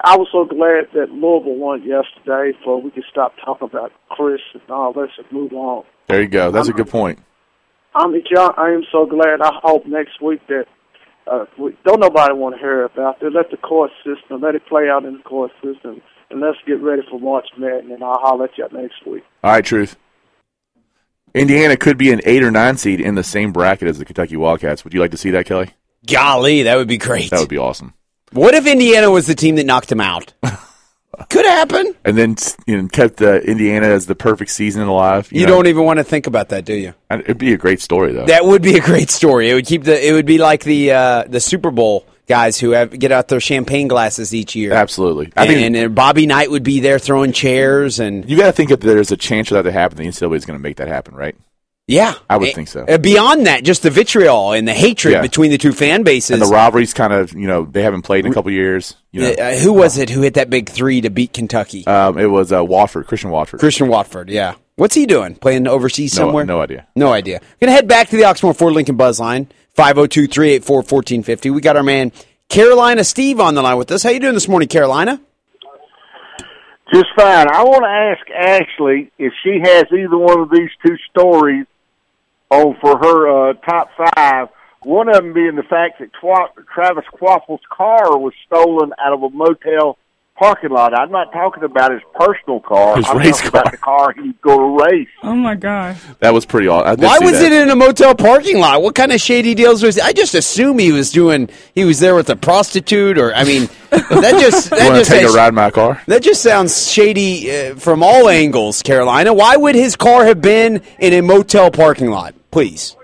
I was so glad that Louisville won yesterday, so we could stop talking about Chris and all this and move on.
There you go. That's a good point.
I'm John. I am so glad. I hope next week that uh, we, don't nobody want to hear about it. Let the court system let it play out in the court system, and let's get ready for March Madness. And I'll holler at you next week.
All right, truth. Indiana could be an eight or nine seed in the same bracket as the Kentucky Wildcats. Would you like to see that, Kelly?
Golly, that would be great.
That would be awesome.
What if Indiana was the team that knocked him out? Could happen.
And then you know, kept uh, Indiana as the perfect season alive.
You
know?
don't even want to think about that, do you?
It'd be a great story, though.
That would be a great story. It would keep the. It would be like the uh, the Super Bowl guys who have get out their champagne glasses each year.
Absolutely. I
and,
think
and Bobby Knight would be there throwing chairs and
you got to think that there's a chance for that to happen. The NCAA is going to make that happen, right?
yeah,
I would
Eh,
think so.
uh, beyond that, just the vitriol and the hatred
Yeah.
between the two fan bases.
And the rivalries kind of, you know, they haven't played in a couple years. You know,
Uh, who was it who hit that big three to beat Kentucky?
um, it was uh, Watford, Christian Watford.
Christian Watford. Yeah, what's he doing? Playing overseas
No-
somewhere?
no idea.
No idea. Gonna head back to the Oxmoor Ford Lincoln Buzz line 502-384-1450. We got our man Carolina Steve on the line with us. How you doing this morning, Carolina?
Just fine. I want to ask Ashley if she has either one of these two stories on for her uh, top five. One of them being the fact that Travis Kvapil's car was stolen out of a motel parking lot. I'm not talking about his personal car.
His
I'm
race
talking about the car he was going to race.
Oh my gosh.
That was pretty awesome.
Why was it in a motel parking lot? What kind of shady deals was? I just assume he was doing. He was there with a prostitute, or I mean, that just that
want
just
to take a ride in my car?
that just sounds shady uh, from all angles. Carolina, why would his car have been in a motel parking lot? Please.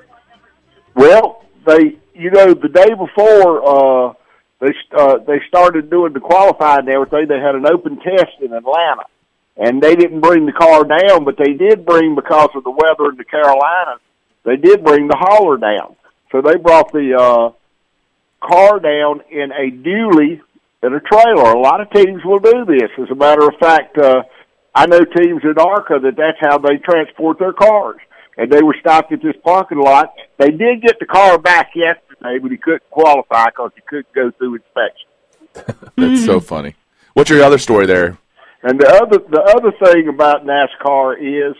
Well, they, you know, the day before uh, they uh, they started doing the qualifying and everything, they had an open test in Atlanta, and they didn't bring the car down, but they did bring because of the weather in the Carolinas. They did bring the hauler down, so they brought the uh, car down in a dually in a trailer. A lot of teams will do this. As a matter of fact, uh, I know teams in ARCA that that's how they transport their cars. And they were stopped at this parking lot. They did get the car back yesterday, but he couldn't qualify because he couldn't go through inspection.
That's so funny. What's your other story there?
And the other the other thing about NASCAR is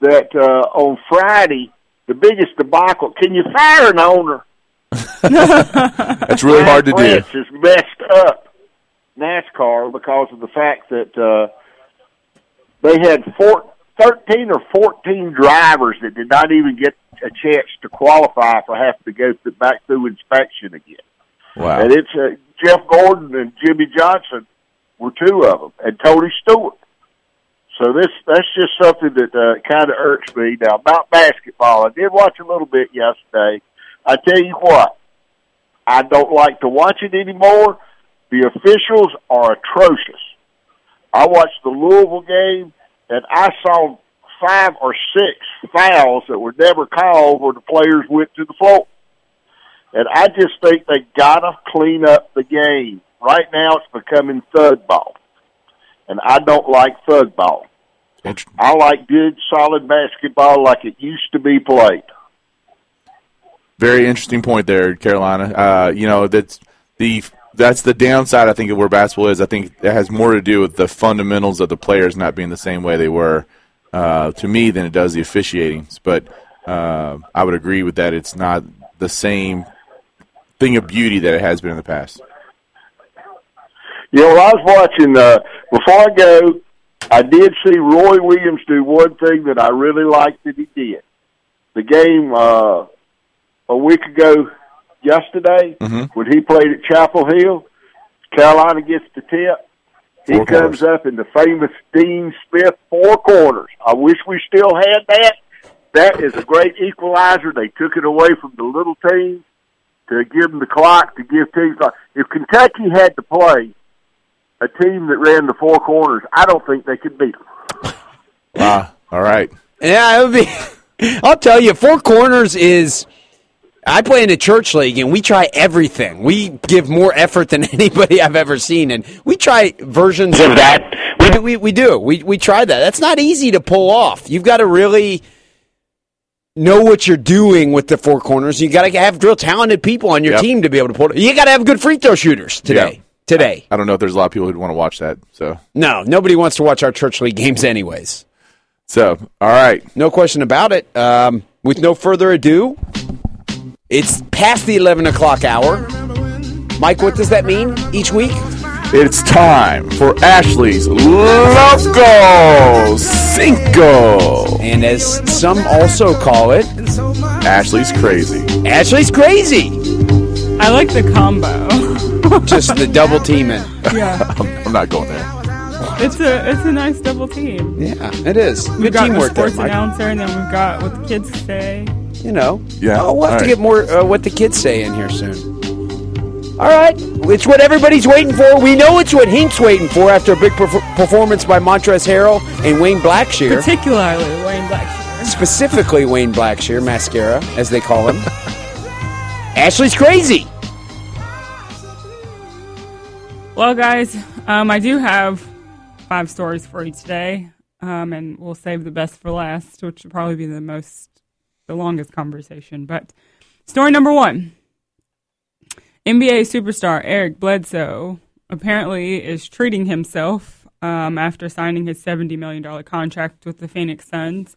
that uh, on Friday, the biggest debacle. Can you fire an owner?
That's really hard to do.
Has messed up NASCAR because of the fact that uh, they had four, 13 or 14 drivers that did not even get a chance to qualify for having to go th- back through inspection again.
Wow.
And it's uh, Jeff Gordon and Jimmie Johnson were two of them, and Tony Stewart. So this that's just something that uh, kind of irks me. Now about basketball, I did watch a little bit yesterday. I tell you what, I don't like to watch it anymore. The officials are atrocious. I watched the Louisville game, and I saw five or six fouls that were never called where the players went to the floor. And I just think they gotta clean up the game. Right now, it's becoming thug ball, and I don't like thug ball. I like good, solid basketball like it used to be played.
Very interesting point there, Carolina. Uh, you know that's the that's the downside. I think of where basketball is. I think it has more to do with the fundamentals of the players not being the same way they were uh, to me than it does the officiating. But uh, I would agree with that. It's not the same thing of beauty that it has been in the past.
You know, I was watching, uh, before I go, I did see Roy Williams do one thing that I really liked that he did. The game, uh, a week ago yesterday,
Mhm.
when he played at Chapel Hill, Carolina gets the tip. He
Four
comes up in the famous Dean Smith four corners. I wish we still had that. That is a great equalizer. They took it away from the little team to give them the clock to give teams. If Kentucky had to play a team that ran the four corners, I don't think they could beat them.
Wow. All right.
Yeah, it would be. I'll tell you, Four Corners is. I play in a church league, and we try everything. We give more effort than anybody I've ever seen, and we try versions of that. We do. We, we do. We we try that. That's not easy to pull off. You've got to really know what you're doing with the four corners. You got to have real talented people on your
Yep.
team to be able to pull it. You got to have good free throw shooters today.
Yeah.
Today,
I don't know if there's a lot of people who'd want to watch that. So
no, nobody wants to watch our church league games, anyways.
so all right.
No question about it. Um, with no further ado, it's past the 11 o'clock hour. Mike, what does that mean each week?
It's time for Ashley's Loco Cinco.
And as some also call it,
Ashley's crazy.
Ashley's crazy.
I like the combo.
Just the double teaming.
yeah,
I'm, I'm not going there.
it's a it's a nice double team.
Yeah, it is.
We've
Good
got the
teamwork there,
sports
Mike.
announcer, and then we've got what the kids say.
You know.
Yeah,
Oh, we'll have
all
to
right.
get more uh, what the kids say in here soon. All right. It's what everybody's waiting for. We know it's what Hink's waiting for after a big perf- performance by Montrezl Harrell and Wayne Blackshear.
Particularly Wayne Blackshear.
specifically Wayne Blackshear, mascara, as they call him. Ashley's crazy.
Well, guys, um, I do have five stories for you today, um, and we'll save the best for last, which will probably be the most, the longest conversation. But story number one: NBA superstar Eric Bledsoe apparently is treating himself um, after signing his seventy million dollar contract with the Phoenix Suns.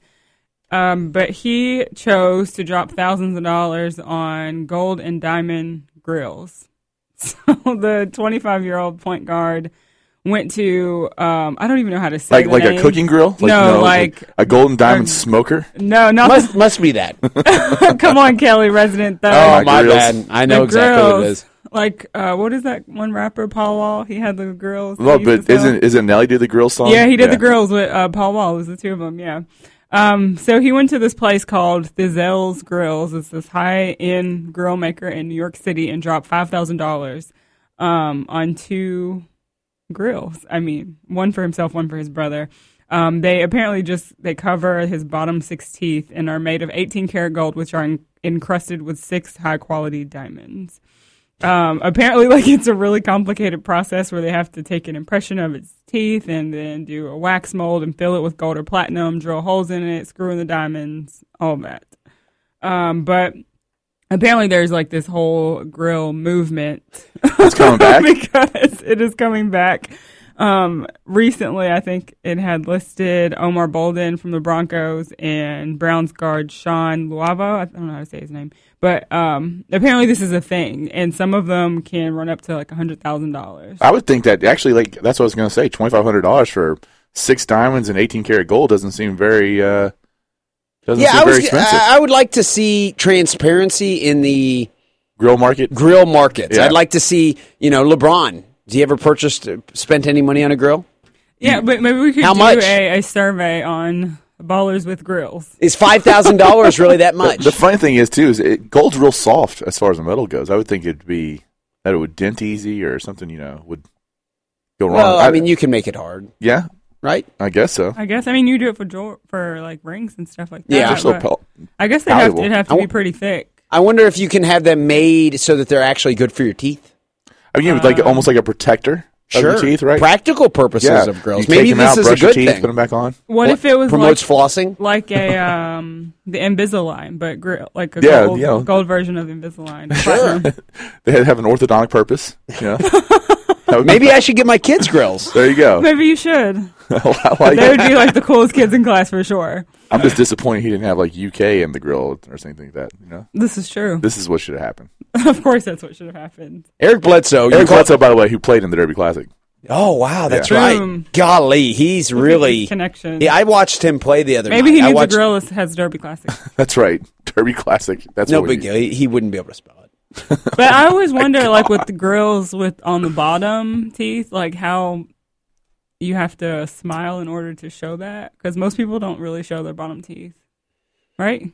Um, but he chose to drop thousands of dollars on gold and diamond grills. So the 25 year old point guard went to um, I don't even know how to say
Like
the
like a
name.
cooking grill? Like,
no,
you know,
like
a golden diamond
a-
smoker?
no, not
Must must be that.
come on, Kelly, resident thug.
Oh my
grills.
bad. I know
The
exactly what it
grills.
is.
Like uh, what is that one rapper Paul Wall? He had the grills. that
Well, but
to
isn't isn't Nelly do the grill song?
Yeah, he did the grills with uh, Paul Wall. It was the two of them. Yeah. Um, so he went to this place called Thizel's Grills. It's this high end grill maker in New York City and dropped five thousand dollars um, on two grills. I mean, one for himself, one for his brother. Um, they apparently just they cover his bottom six teeth and are made of 18 karat gold, which are en- encrusted with six high quality diamonds. Um, apparently, like it's a really complicated process where they have to take an impression of its teeth and then do a wax mold and fill it with gold or platinum, drill holes in it, screw in the diamonds, all that. Um, but apparently, there's like this whole grill movement.
It's coming back.
because it is coming back. Um, recently, I think it had listed Omar Bolden from the Broncos and Browns guard Sean Luavo. I don't know how to say his name, but um, apparently this is a thing, and some of them can run up to like a hundred thousand dollars.
I would think that actually, like that's what I was going to say. Twenty five hundred dollars for six diamonds and eighteen karat gold doesn't seem very uh, doesn't
Yeah, I, was. I I would like to see transparency in the
Grill market.
grill markets.
Yeah.
I'd like to see, you know, LeBron. Has he ever purchased, spent any money on a grill?
Yeah, but maybe we could
How
do
much?
A, a survey on ballers with grills.
Is five thousand dollars really that much?
The funny thing is too is it, gold's real soft as far as the metal goes. I would think it'd be that it would dent easy or something. You know, would go wrong.
well, I mean, you can make it hard,
yeah,
right?
I guess so.
I guess. I mean, you do it for jewel- for like rings and stuff like that.
Yeah.
They're so pal-
I guess they have to, it'd have to
I
be pretty thick.
I wonder if you can have them made so that they're actually good for your teeth.
I mean, like almost like a protector of
Sure,
your teeth, right?
Practical purposes
yeah.
of grills.
You
Maybe
take them
this
out,
is a
brush your teeth,
thing.
Put them back on.
What, if it was
promotes
like,
flossing?
like a um the Invisalign, but grill like a
Yeah,
gold,
you know.
gold version of Invisalign?
Sure.
They have an orthodontic purpose. You know? That would be-
Maybe I should get my kids grills.
there you go.
Maybe you should.
I like
They would be like the coolest kids in class for sure.
I'm just disappointed he didn't have like UK in the grill or something like that. You know,
This is true.
this is what should have happened.
of course, that's what should have happened.
Eric Bledsoe.
Eric
call-
Bledsoe, by the way, who played in the Derby Classic.
Oh wow, that's
Yeah.
right.
Boom.
Golly, he's
Look
really
connection.
Yeah, I watched him play the other
Maybe
night.
he
I
needs
watched,
a grill that has Derby Classic.
That's right, Derby Classic. That's
No big deal. He, he wouldn't be able to spell it.
But I always wonder, like with the grills with on the bottom teeth, like how you have to smile in order to show that because most people don't really show their bottom teeth, right?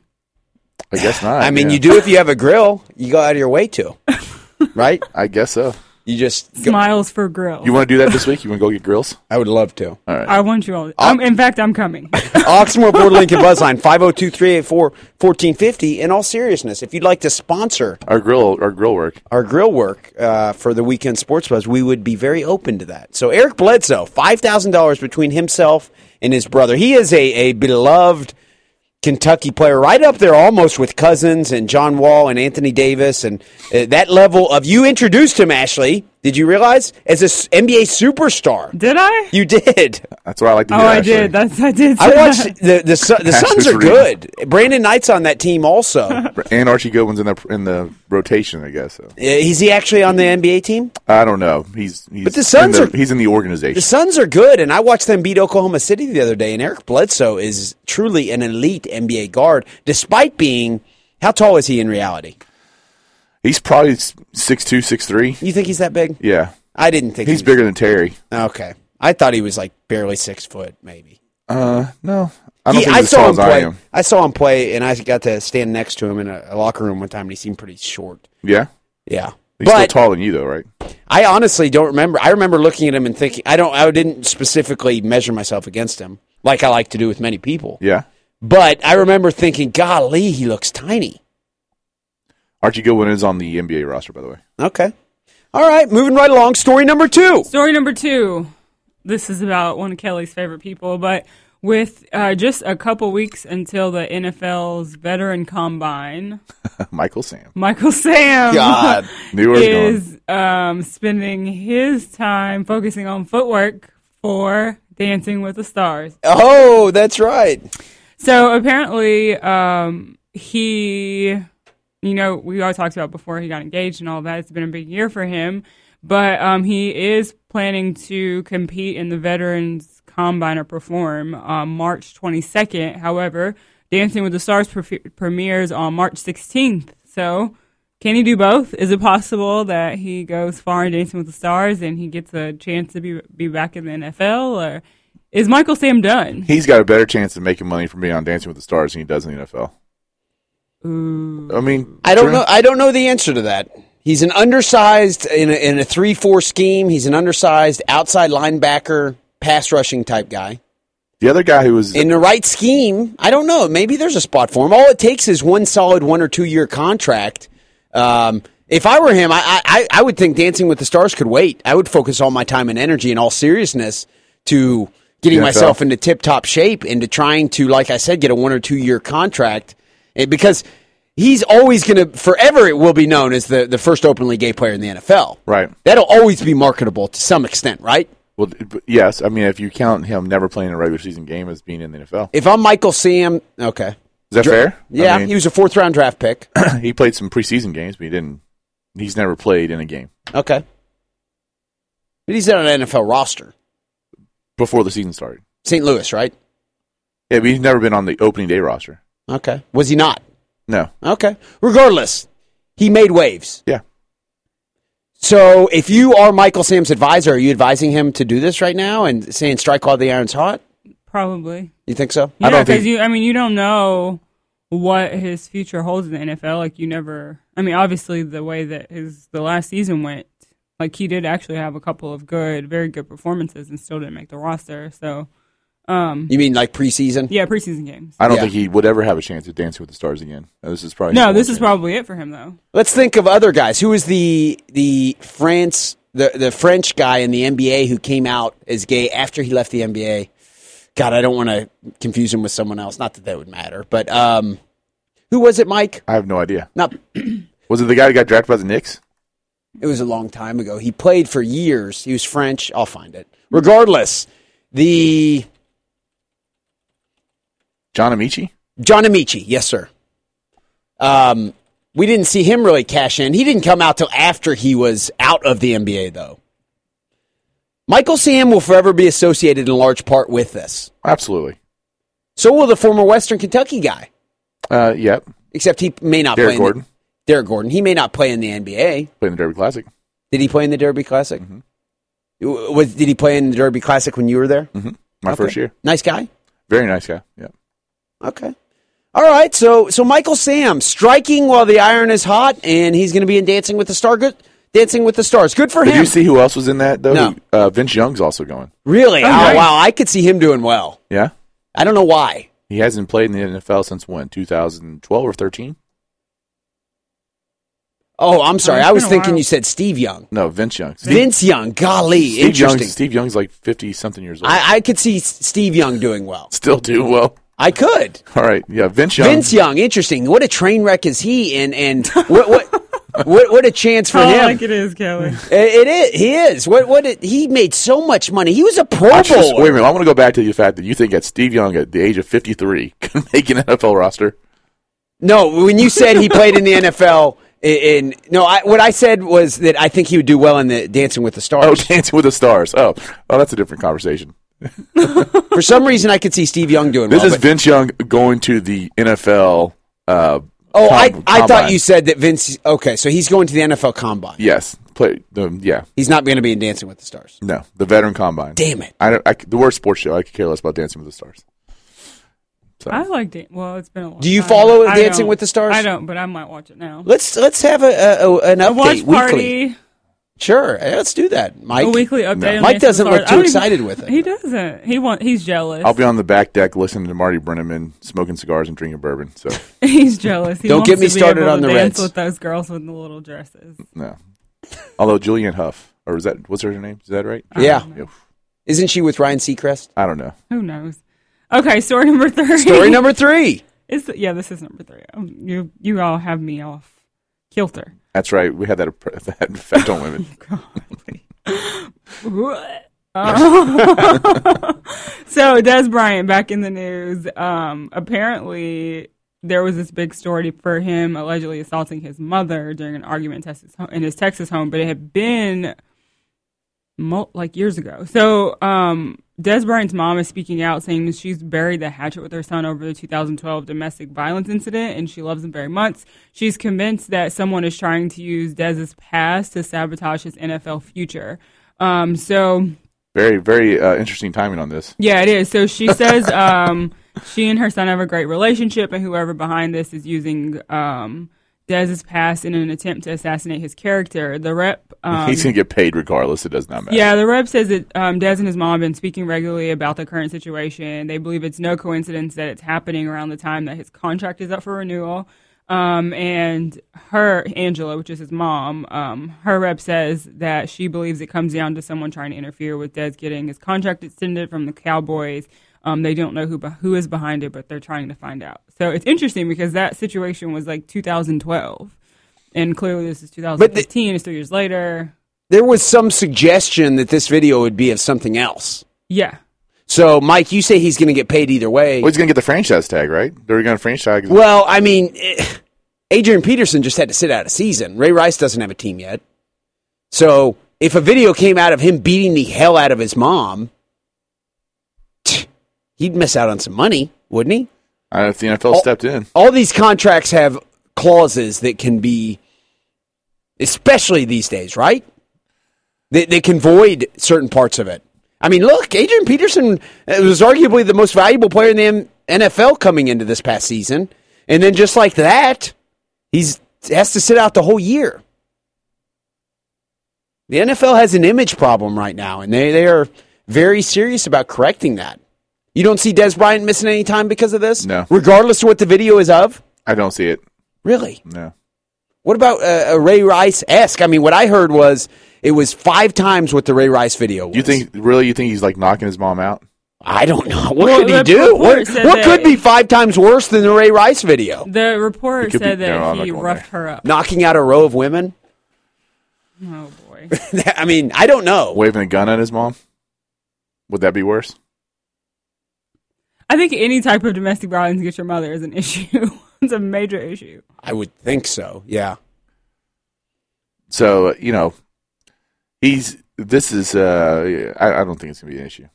I guess not.
I mean,
yeah.
you do if you have a grill. You go out of your way to, right?
I guess so.
You just. Go,
Smiles for grills.
You want to do that this week? You want to go get grills?
I would love to.
All right.
I want you all. I'm, in fact, I'm coming.
Oxmoor Ford Lincoln Buzzline 502-384-1450. In all seriousness, if you'd like to sponsor
Our grill, our grill work.
our grill work uh, for the weekend sports buzz, we would be very open to that. So Eric Bledsoe, five thousand dollars between himself and his brother. He is a, a beloved Kentucky player, right up there almost with Cousins and John Wall and Anthony Davis, and uh, that level of. You introduced him, Ashley. Did you realize as a s- NBA superstar?
Did I?
You did.
That's what I like to be.
Oh,
hear.
I
actually.
did. That's I did.
I watched
that.
the the Sun- the Suns are good. Brandon Knight's on that team also.
And Archie Goodwin's in the in the rotation, I guess. So.
Is he actually on the NBA team?
I don't know. He's, he's
But the Suns
in
are-
he's in the organization.
The Suns are good, and I watched them beat Oklahoma City the other day. And Eric Bledsoe is truly an elite NBA guard, despite being how tall is he in reality?
He's probably six two, six three.
You think he's that big?
Yeah,
I didn't think
he's
he
bigger than Terry.
Okay, I thought he was like barely six foot, maybe.
Uh, no, I don't
He-
think
I
he's as
saw
tall
him
I
play.
am.
I saw him play, and I got to stand next to him in a, a locker room one time, and he seemed pretty short.
Yeah,
Yeah,
he's still taller than you, though, right?
I honestly don't remember. I remember looking at him and thinking, I don't. I didn't specifically measure myself against him, like I like to do with many people.
Yeah.
But I remember thinking, golly, he looks tiny.
Archie Goodwin is on the NBA roster, by the way.
Okay. All right, moving right along. Story number two.
Story number two. This is about one of Kelly's favorite people, but with uh, just a couple weeks until the NFL's veteran combine,
Michael Sam.
Michael Sam
God.
Knew where it was
is um, spending his time focusing on footwork for Dancing with the Stars.
Oh, that's right.
So apparently, um, he, you know, we all talked about before he got engaged and all that. It's been a big year for him, but um, he is planning to compete in the Veterans Combine or perform on March 22nd. However, Dancing with the Stars pre- premieres on March 16th. So, can he do both? Is it possible that he goes far in Dancing with the Stars and he gets a chance to be be back in the NFL, or is Michael Sam done?
He's got a better chance of making money from being on Dancing with the Stars than he does in the NFL.
Ooh.
I mean,
I don't know. I don't know the answer to that. He's an undersized in a, in a three four scheme. He's an undersized outside linebacker, pass rushing type guy.
The other guy who was
In the right scheme, I don't know. Maybe there's a spot for him. All it takes is one solid one or two year contract. Um, if I were him, I, I I would think Dancing with the Stars could wait. I would focus all my time and energy in all seriousness to getting
NFL.
myself into tip top shape and to trying to, like I said, get a one or two year contract because he's always going to forever. It will be known as the the first openly gay player in the NFL.
right.
That'll always be marketable to some extent, right?
Well, yes. I mean, if you count him never playing a regular season game as being in the NFL,
If I'm Michael Sam, okay.
is that fair?
Yeah,
I mean,
he was a fourth round draft pick.
he played some preseason games, but he didn't. He's never played in a game
Okay. But he's on an NFL roster.
before the season started.
St. Louis, right?
Yeah, but he's never been on the opening day roster.
Okay. Was he not?
No.
Okay. Regardless, he made waves.
Yeah.
So if you are Michael Sam's advisor, are you advising him to do this right now and saying strike while the iron's hot?
Probably.
You think so?
Yeah,
I don't
because
think-
you. I mean, you don't know what his future holds in the NFL. Like you never. I mean, obviously, the way that his the last season went, like he did actually have a couple of good, very good performances, and still didn't make the roster. So, um,
You mean like preseason?
yeah, preseason games.
I don't
Yeah.
think he would ever have a chance at Dancing with the Stars again. This is probably
No, this
one
is
chance.
probably it for him though.
Let's think of other guys. Who was the the France the the French guy in the NBA who came out as gay after he left the NBA? God, I don't want to confuse him with someone else. Not that that would matter, but um, who was it, Mike?
I have no idea.
Not.
Was it the guy who got drafted by the Knicks?
It was a long time ago. He played for years. He was French. I'll find it. Regardless, the
John Amaechi?
John Amaechi, yes, sir. Um, we didn't see him really cash in. He didn't come out till after he was out of the NBA, though. Michael Sam will forever be associated in large part with this.
Absolutely.
So will the former Western Kentucky guy,
Uh, yep.
except he may not
Derrick
play.
Gordon
the, Derrick Gordon. He may not play in the NBA.
Play in the Derby Classic.
Did he play in the Derby Classic?
Mm-hmm.
Was, did he play in the Derby Classic when you were there?
Mm-hmm. My
Okay.
first year.
Nice guy.
Very nice guy. Yeah.
Okay. All right. So so Michael Sam striking while the iron is hot, and he's going to be in Dancing with the Star. Good. Dancing with the Stars. Good for
Did
him.
Did you see who else was in that though?
No.
Uh, Vince Young's also going.
really?
Oh,
Oh,
nice.
wow. I could see him doing well.
Yeah.
I don't know why.
He hasn't played in the NFL since when? 2012 or 13?
Oh, I'm sorry.
it's
I was thinking
while.
you said Steve Young.
No, Vince Young. Steve,
Vince Young. Golly,
Steve
interesting.
Young's, Steve Young's like 50 something years old.
I, I could see Steve Young doing well.
Still doing well.
I could.
All right. Yeah. Vince Young.
Vince Young, interesting. What a train wreck is he? And and what what what, what a chance for
Oh,
him.
like it is, Kelly.
It- it is. He is. What? What? It, he made so much money. He was a Pro
I just-
Bowler.
wait a minute. I want to go back to the fact that you think that Steve Young at the age of 53 can make an NFL roster.
No, when you said he played in the NFL, in, in no, I, what I said was that I think he would do well in the Dancing with the Stars.
Oh, Dancing with the Stars. Oh, oh, that's a different conversation.
For some reason, I could see Steve Young doing
This
well.
is
but-
Vince Young going to the NFL. Uh,
oh, I,
com-
I thought
combine.
you said that Vince. Okay, so he's going to the NFL Combine.
Yes, play the yeah.
He's not going to be in Dancing with the Stars.
No, the veteran combine.
Damn it!
I, don't- I the worst sports show. I could care less about Dancing with the Stars. So
I like Dan- Well, it's been a long
Do you
time.
follow Dancing with the Stars?
I don't, but I might watch it now.
Let's let's have a, a, a an
A
update
watch
weekly.
party.
Sure, let's do that, Mike.
a weekly update.
No.
Mike doesn't look too
I even-
excited with it.
He doesn't. He want. He's jealous.
I'll be on the back deck listening to Marty Brennaman smoking cigars and drinking bourbon. So
he's jealous. He
Don't get me started
able
on the
dance
Reds.
with those girls with the little dresses.
no. Although Julianne Hough, or is that what's her name? Is that right?
Yeah,
Yeah.
isn't she with Ryan Seacrest?
I don't know.
Who knows? Okay, story number three.
Story number three.
Is the, yeah, this is number three. Um, you you all have me off kilter.
That's right. We had that, that effect on women.
Uh, so Dez Bryant back in the news. Um, apparently, there was this big story for him allegedly assaulting his mother during an argument in his Texas home, but it had been like years ago. So um, Dez Bryant's mom is speaking out, saying that she's buried the hatchet with her son over the 2012 domestic violence incident, and she loves him very much. She's convinced that someone is trying to use Dez's past to sabotage his NFL future. Um, so
Very, very uh, interesting timing on this.
yeah, it is. So she says um, she and her son have a great relationship, and whoever behind this is using um, Dez's passed in an attempt to assassinate his character. The rep. Um,
He's gonna get paid regardless. It does not matter.
yeah, the rep says that um, Dez and his mom have been speaking regularly about the current situation. They believe it's no coincidence that it's happening around the time that his contract is up for renewal. Um, and her, Angela, which is his mom, um, her rep says that she believes it comes down to someone trying to interfere with Dez getting his contract extended from the Cowboys. Um, they don't know who who is behind it, but they're trying to find out. So it's interesting because that situation was like 2012, and clearly this is 2015. it's three years later.
There was some suggestion that this video would be of something else.
Yeah.
So, Mike, you say he's going to get paid either way.
Well, he's gonna get the franchise tag, right? They're gonna franchise.
Well, I mean, eh, Adrian Peterson just had to sit out a season. Ray Rice doesn't have a team yet. So, if a video came out of him beating the hell out of his mom, he'd miss out on some money, wouldn't he?
I don't know if the NFL
Oh.
stepped in.
All these contracts have clauses that can be, especially these days, right? They, they can void certain parts of it. I mean, look, Adrian Peterson uh, was arguably the most valuable player in the NFL coming into this past season, and then just like that, he's has to sit out the whole year. The NFL has an image problem right now, and they, they are very serious about correcting that. You don't see Dez Bryant missing any time because of this?
No.
Regardless of what the video is of?
I don't see it.
Really?
No.
What about uh, a Ray Rice esque? I mean, what I heard was it was five times what the Ray Rice video was.
You think really? You think he's like knocking his mom out?
I don't know. What
Well,
could he do? What, what could be five times worse than the Ray Rice video?
The report
It could
said
be-
that
no,
he
going
roughed her up.
Knocking out a row of women?
Oh boy.
I mean, I don't know.
Waving a gun at his mom. Would that be worse?
I think any type of domestic violence against your mother is an issue. it's a major issue.
I would think so. Yeah.
So you know, he's this is. uh I, I don't think it's gonna be an issue.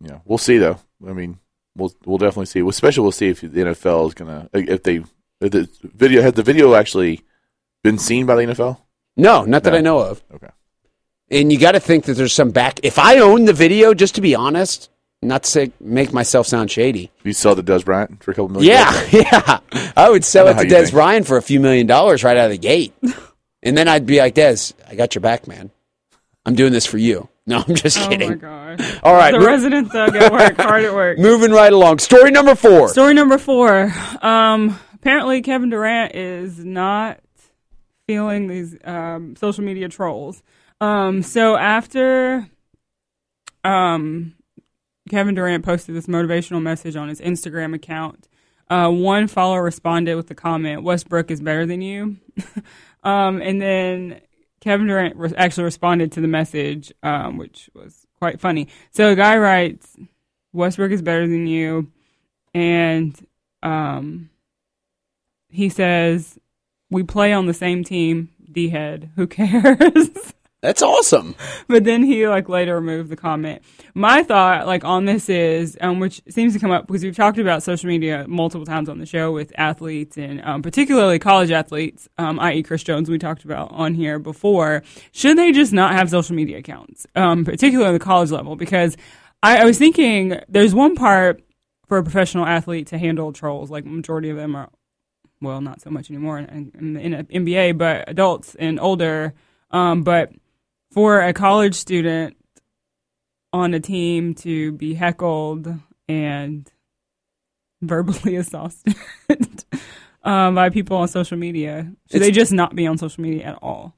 You know, we'll see though. I mean, we'll we'll definitely see. Especially we'll see if the NFL is gonna if they if the video has the video actually been seen by the NFL.
No, not that
No.
I know of.
Okay.
And you got to think that there's some back. If I own the video, just to be honest, not to say make myself sound shady.
You sell the Dez Bryant for a couple million.
Yeah,
dollars?
yeah. I would sell
I
it to
you
Dez
think.
Bryant for a few million dollars right out of the gate. and then I'd be like, Dez, I got your back, man. I'm doing this for you. No, I'm just
Oh
kidding.
Oh my gosh.
All right.
The
mo-
resident thug at work, hard at work.
moving right along. Story number four.
Story number four. Um, apparently, Kevin Durant is not feeling these um, social media trolls. Um, so after um, Kevin Durant posted this motivational message on his Instagram account, uh, one follower responded with the comment, "Westbrook is better than you," um, and then Kevin Durant re- actually responded to the message, um, which was quite funny. So a guy writes, "Westbrook is better than you." and um, he says, "We play on the same team." D head, who cares?
That's awesome.
but then he like later removed the comment. My thought like on this is, um, which seems to come up because we've talked about social media multiple times on the show with athletes and um, particularly college athletes, um, i.e. Chris Jones, we talked about on here before. Should they just not have social media accounts, um, particularly the college level? Because I, I was thinking there's one part for a professional athlete to handle trolls, like majority of them are well, not so much anymore in, in, in the NBA, but adults and older. Um, but for a college student on a team to be heckled and verbally assaulted um, by people on social media, should they just not be on social media at all?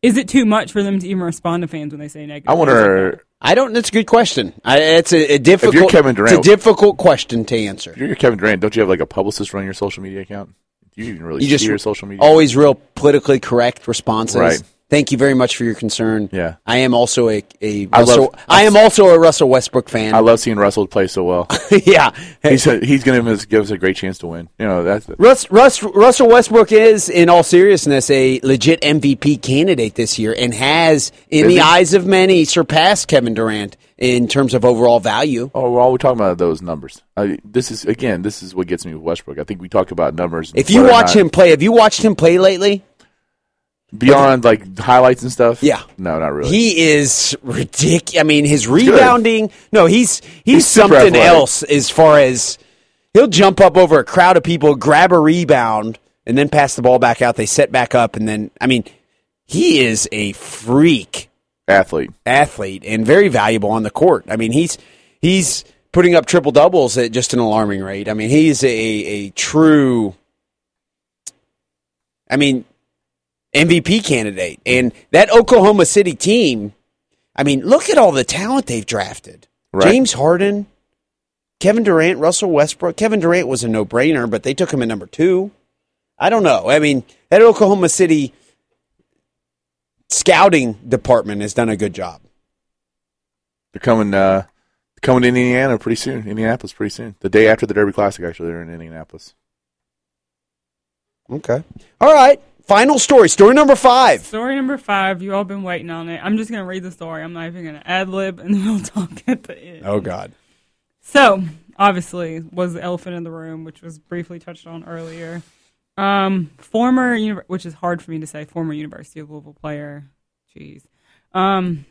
Is it too much for them to even respond to fans when they say negative?
I
things like
wonder.
I don't. That's a good question. I, it's a, a difficult.
If you're Kevin Durant-
it's a difficult question to answer.
If you're Kevin Durant, don't you have like a publicist running your social media account? Do you even really
You
see
just
your social media?
always real politically correct responses.
Right.
Thank you very much for your concern.
Yeah.
I am also a, a
I
Russell,
love-
I am also a Russell Westbrook fan.
I love seeing Russell play so well.
yeah.
he's he's going to give us a great chance to win. You know that's
Russ, Russ, Russell Westbrook is, in all seriousness, a legit MVP candidate this year and has, in
Is
the
he?
eyes of many, surpassed Kevin Durant in terms of overall value.
Oh, we're all talking about those numbers. I, this is again, this is what gets me with Westbrook. I think we talk about numbers.
If you watch him play, have you watched him play lately?
Beyond like highlights and stuff,
Yeah.
no, not really.
He is ridiculous. I mean, his rebounding. No, he's he's,
He's
something else as far as he'll jump up over a crowd of people, grab a rebound, and then pass the ball back out. They set back up, and then I mean, he is a freak
athlete,
athlete, and very valuable on the court. I mean, he's he's putting up triple doubles at just an alarming rate. I mean, he's a a true. I mean, MVP candidate, and that Oklahoma City team. I mean, look at all the talent they've drafted.
Right.
James Harden, Kevin Durant, Russell Westbrook. Kevin Durant was a no brainer, but they took him at number two. I don't know. I mean, that Oklahoma City scouting department has done a good job.
They're coming. Uh, coming to Indiana pretty soon. Indianapolis pretty soon. The day after the Derby Classic, actually, they're in Indianapolis.
Okay. All right. Final story. Story number five.
Story number five. You all been waiting on it. I'm just gonna read the story. I'm not even gonna ad lib, and then we'll talk at the end.
Oh God.
So, obviously, was the elephant in the room, which was briefly touched on earlier. Um, former, which is hard for me to say, former University of Louisville player. Jeez. Um,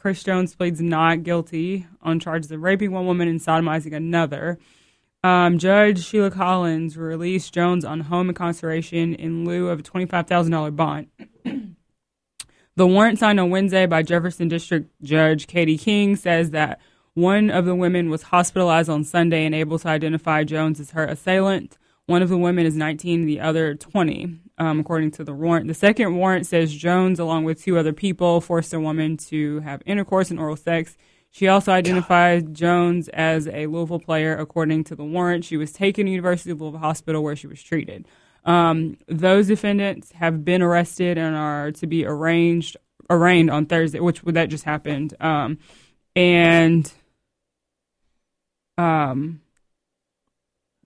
Chris Jones pleads not guilty on charges of raping one woman and sodomizing another. Um, Judge Sheila Collins released Jones on home incarceration in lieu of a $25,000 bond. The warrant signed on Wednesday by Jefferson District Judge Katie King says that one of the women was hospitalized on Sunday and able to identify Jones as her assailant. One of the women is 19, the other 20, um, according to the warrant. The second warrant says Jones, along with two other people, forced a woman to have intercourse and oral sex. She also identified Jones as a Louisville player, according to the warrant. She was taken to University of Louisville Hospital where she was treated. Um, those defendants have been arrested and are to be arranged arraigned on Thursday, which that just happened. Um, and um,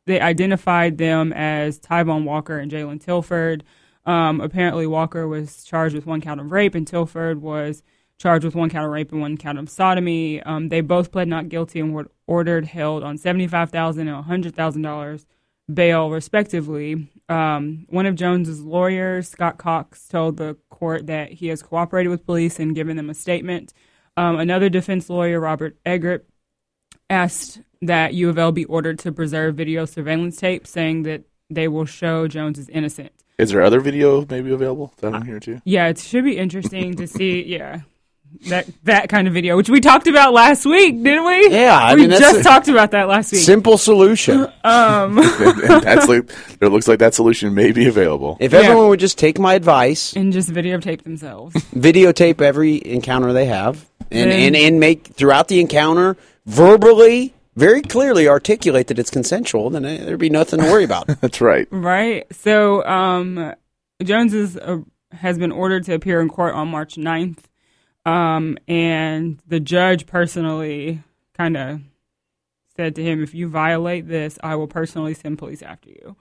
they identified them as Tyvon Walker and Jalen Tilford. Um, apparently, Walker was charged with one count of rape, and Tilford was charged with one count of rape and one count of sodomy. Um, they both pled not guilty and were ordered held on seventy-five thousand and hundred thousand dollars bail, respectively. Um, one of Jones's lawyers, Scott Cox, told the court that he has cooperated with police and given them a statement. Um, another defense lawyer, Robert Eggert, asked that U of L be ordered to preserve video surveillance tape, saying that they will show Jones is innocent.
Is there other video maybe available that I'm here too?
Yeah, it should be interesting to see. Yeah, that that kind of video, which we talked about last week, didn't we?
Yeah, I
we
mean,
just
a-
talked about that last week.
Simple solution.
Um,
that's like, it looks like that solution may be available.
If everyone would just take my advice,
and just videotape themselves.
videotape every encounter they have, and,
Then-
and, and make throughout the encounter verbally, very clearly articulate that it's consensual, then there'd be nothing to worry about.
That's right.
Right. So um, Jones is, uh, has been ordered to appear in court on March 9th. Um, and the judge personally kind of said to him, if you violate this, I will personally send police after you.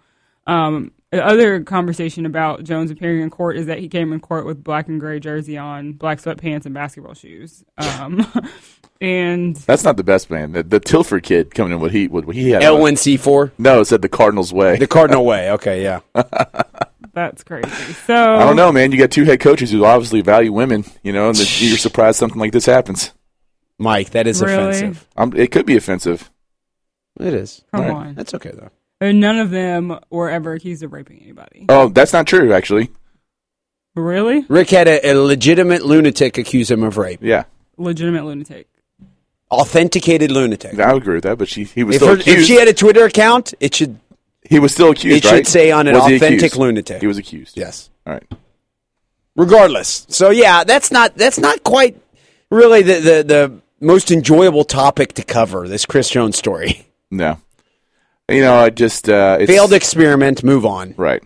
Um, the other conversation about Jones appearing in court is that he came in court with black and gray jersey on, black sweatpants, and basketball shoes. Um, and
That's not the best man. The, the Tilford kid coming in what he what he had.
L1C4?
No, it said the Cardinals way.
The Cardinal way. Okay, yeah.
that's crazy. So
I don't know, man. You got two head coaches who obviously value women, you know, and that you're surprised something like this happens.
Mike, that is
Really?
offensive.
Um, it could be offensive.
It is.
Come
Right.
on.
That's okay, though.
And none of them were ever accused of raping anybody.
Oh, that's not true, actually.
Really?
Rick had a, a legitimate lunatic accuse him of rape.
Yeah,
Legitimate lunatic.
Authenticated lunatic.
I would agree with that. But she he was
If,
still
her- if
accused.
she had a Twitter account, it should
he was still accused.
it should say on an
Was
authentic
accused?
lunatic.
He was accused.
Yes.
All right.
regardless. So yeah, that's not that's not quite really the the, the most enjoyable topic to cover. This Chris Jones story.
No. You know, I just uh, it's,
Failed experiment. Move on.
Right.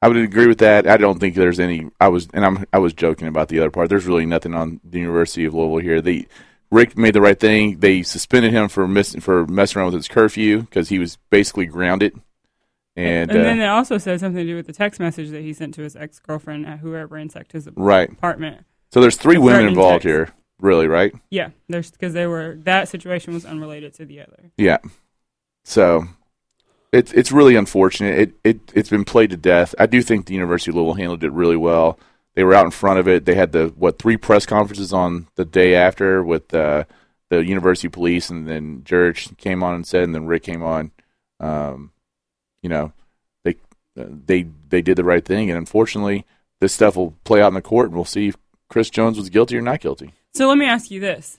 I would agree with that. I don't think there's any. I was and I'm I was joking about the other part. There's really nothing on the University of Louisville here. They Rick made the right thing. They suspended him for miss, for messing around with his curfew because he was basically grounded. And,
And
uh,
then they also said something to do with the text message that he sent to his ex girlfriend at whoever ransacked his
Right.
apartment.
so there's three women involved
text.
here, really, right?
Yeah, there's because they were that situation was unrelated to the other.
Yeah. So it's it's really unfortunate. It it it's been played to death. I do think the University of Louisville handled it really well. They were out in front of it. They had the what three press conferences on the day after with uh, the university police, and then Jurich came on and said, and then Rick came on. Um, you know, they uh, they they did the right thing. And unfortunately, this stuff will play out in the court, and we'll see if Chris Jones was guilty or not guilty.
So let me ask you this.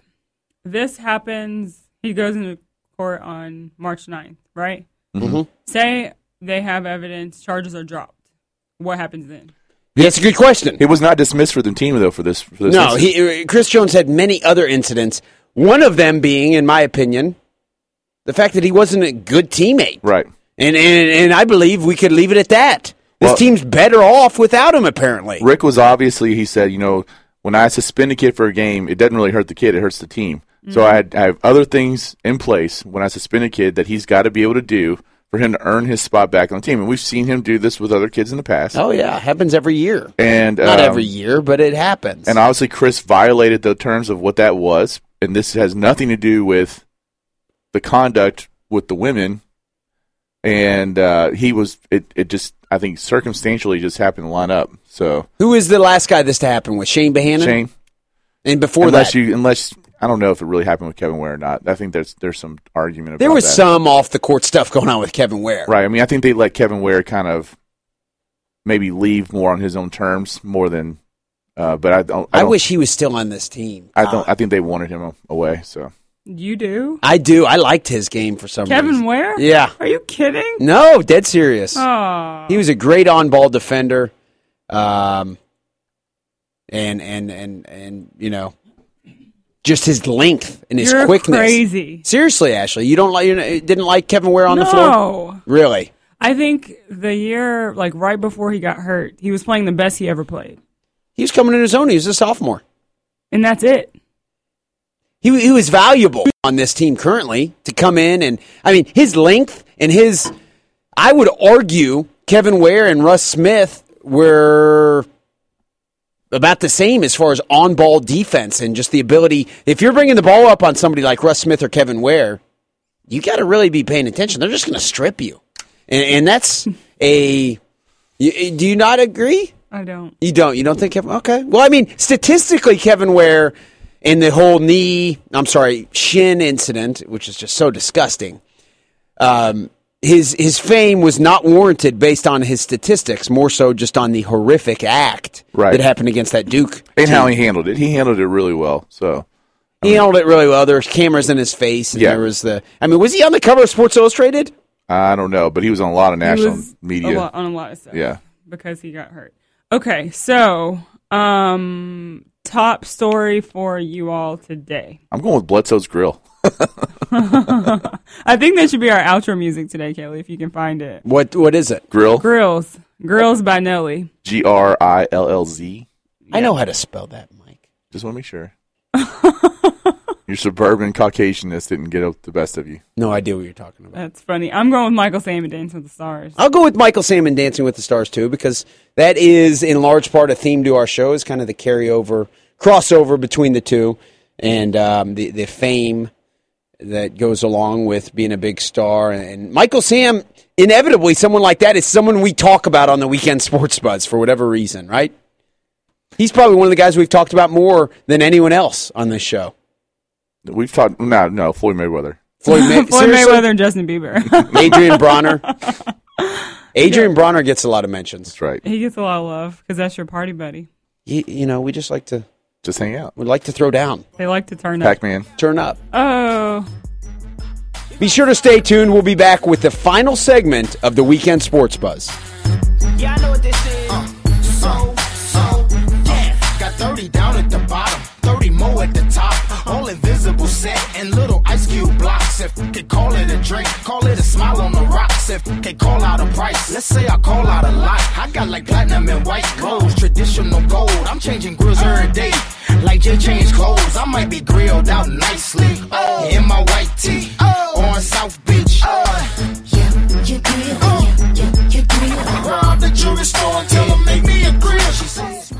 This happens, he goes into court on March 9th, right?
Mhm.
Say they have evidence, charges are dropped. What happens then?
That's a good question.
He was not dismissed for the team though for this. For this
No, he, uh, Chris Jones had many other incidents. One of them being, in my opinion, the fact that he wasn't a good teammate.
right.
And, and, and I believe we could leave it at that. This
Well-
team's better off without him, apparently.
Rick was obviously he said, you know, when I suspend a kid for a game, it doesn't really hurt the kid; it hurts the team. So mm-hmm. I, had, I have other things in place when I suspend a kid that he's got to be able to do for him to earn his spot back on the team. And we've seen him do this with other kids in the past.
Oh, yeah. Happens every year.
And
Not
um,
every year, but it happens.
And obviously, Chris violated the terms of what that was, and this has nothing to do with the conduct with the women. And uh, he was it. It just I think circumstantially just happened to line up. So
Who is the last guy this to happen with? Shane Behanan?
Shane,
And before
unless
that,
you unless I don't know if it really happened with Kevin Ware or not. I think there's there's some argument about
there was
that.
some off the court stuff going on with Kevin Ware.
right. I mean, I think they let Kevin Ware kind of maybe leave more on his own terms more than. Uh, but I don't. I,
I
don't,
wish he was still on this team.
I don't. I think they wanted him away. So
You do?
I do. I liked his game for some
Kevin
reason.
Ware?
Yeah.
Are you kidding?
No, dead serious.
Oh.
He was a great on-ball defender, um, and and and and you know, just his length and his
You're
quickness.
crazy.
Seriously, Ashley, you don't like you didn't like Kevin Ware on the floor?
No.
Really?
I think the year, like right before he got hurt, he was playing the best he ever played.
He was coming in his own. He was a sophomore.
And that's it.
He he was valuable on this team currently to come in and I mean his length and his. I would argue Kevin Ware and Russ Smith were about the same as far as on ball defense and just the ability. If you're bringing the ball up on somebody like Russ Smith or Kevin Ware, you got to really be paying attention. They're just going to strip you, and, and that's a. You, do you not agree?
I don't.
You don't. You don't think Kevin? Okay. Well, I mean, statistically, Kevin Ware and the whole knee, I'm sorry, shin incident, which is just so disgusting. Um, his his fame was not warranted based on his statistics, more so just on the horrific act
Right.
that happened against that Duke.
and how he handled it, he handled it really well. So
he handled it really well. There was cameras in his face, and
Yeah.
there was the. I mean, was he on the cover of Sports Illustrated?
I don't know, but he was on a lot of
He
national
was
media.
a lot, on a lot of stuff.
Yeah.
Because he got hurt. Okay, so um top story for you all today.
I'm going with Bledsoe's Grill.
I think that should be our outro music today, Kelly, if you can find it.
What what is it?
Grill.
Grills. Grills by Nelly.
G R I L L Z.
I know how to spell that, Mike.
Just want to make sure. Your suburban Caucasianness didn't get up the best of you.
No idea what you're talking about.
That's funny. I'm going with Michael Sam and Dance with the Stars.
I'll go with Michael Salmon Dancing with the Stars too, because that is in large part a theme to our show. Is kind of the carryover, crossover between the two, and um, the the fame that goes along with being a big star. And Michael Sam, inevitably, someone like that is someone we talk about on the weekend sports buzz for whatever reason, right? He's probably one of the guys we've talked about more than anyone else on this show.
We've talked. No, no, Floyd Mayweather.
Floyd, May-
Floyd? Mayweather and Justin Bieber.
Adrien Broner. Adrien Broner gets a lot of mentions.
That's right.
he gets a lot of love because that's your party buddy.
You, you know, we just like to
Just hang out.
we like to throw down,
They like to turn up.
Pac Man.
turn up.
Oh.
Be sure to stay tuned. We'll be back with the final segment of the weekend sports buzz.
Yeah, I know what this is. so, so, yeah. Got 30 down at the bottom, 30 more at the top. All invisible set and little ice cube blocks. If could call it a drink, call it a smile on the rocks. If could call out a price, let's say I call out a lot. I got like platinum and white clothes, traditional gold. I'm changing grills every day. Like Jay changed clothes, I might be grilled out nicely. Oh. In my white tee, oh. on South Beach. Oh. yeah, you grill, yeah, yeah, you grill. Rob the jewelry store and tell them make me a grill. She says,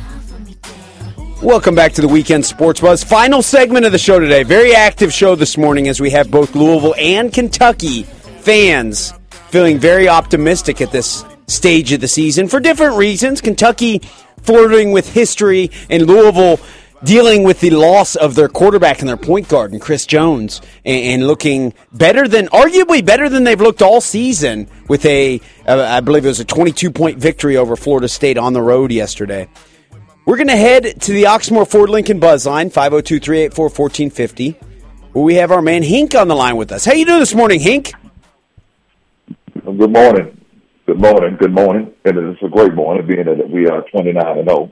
Welcome back to the weekend sports buzz. Final segment of the show today. Very active show this morning as we have both Louisville and Kentucky fans feeling very optimistic at this stage of the season for different reasons. Kentucky flirting with history and Louisville dealing with the loss of their quarterback and their point guard and Chris Jones, and, and looking better than, arguably better than they've looked all season. With a, uh, I believe it was a 22 point victory over Florida State on the road yesterday. We're going to head to the Oxmoor Ford Lincoln Buzz line, 502 384 1450, where we have our man Hink on the line with us. How you doing this morning, Hink?
Good morning. Good morning. Good morning. And it's a great morning, being that we are 29 and 0.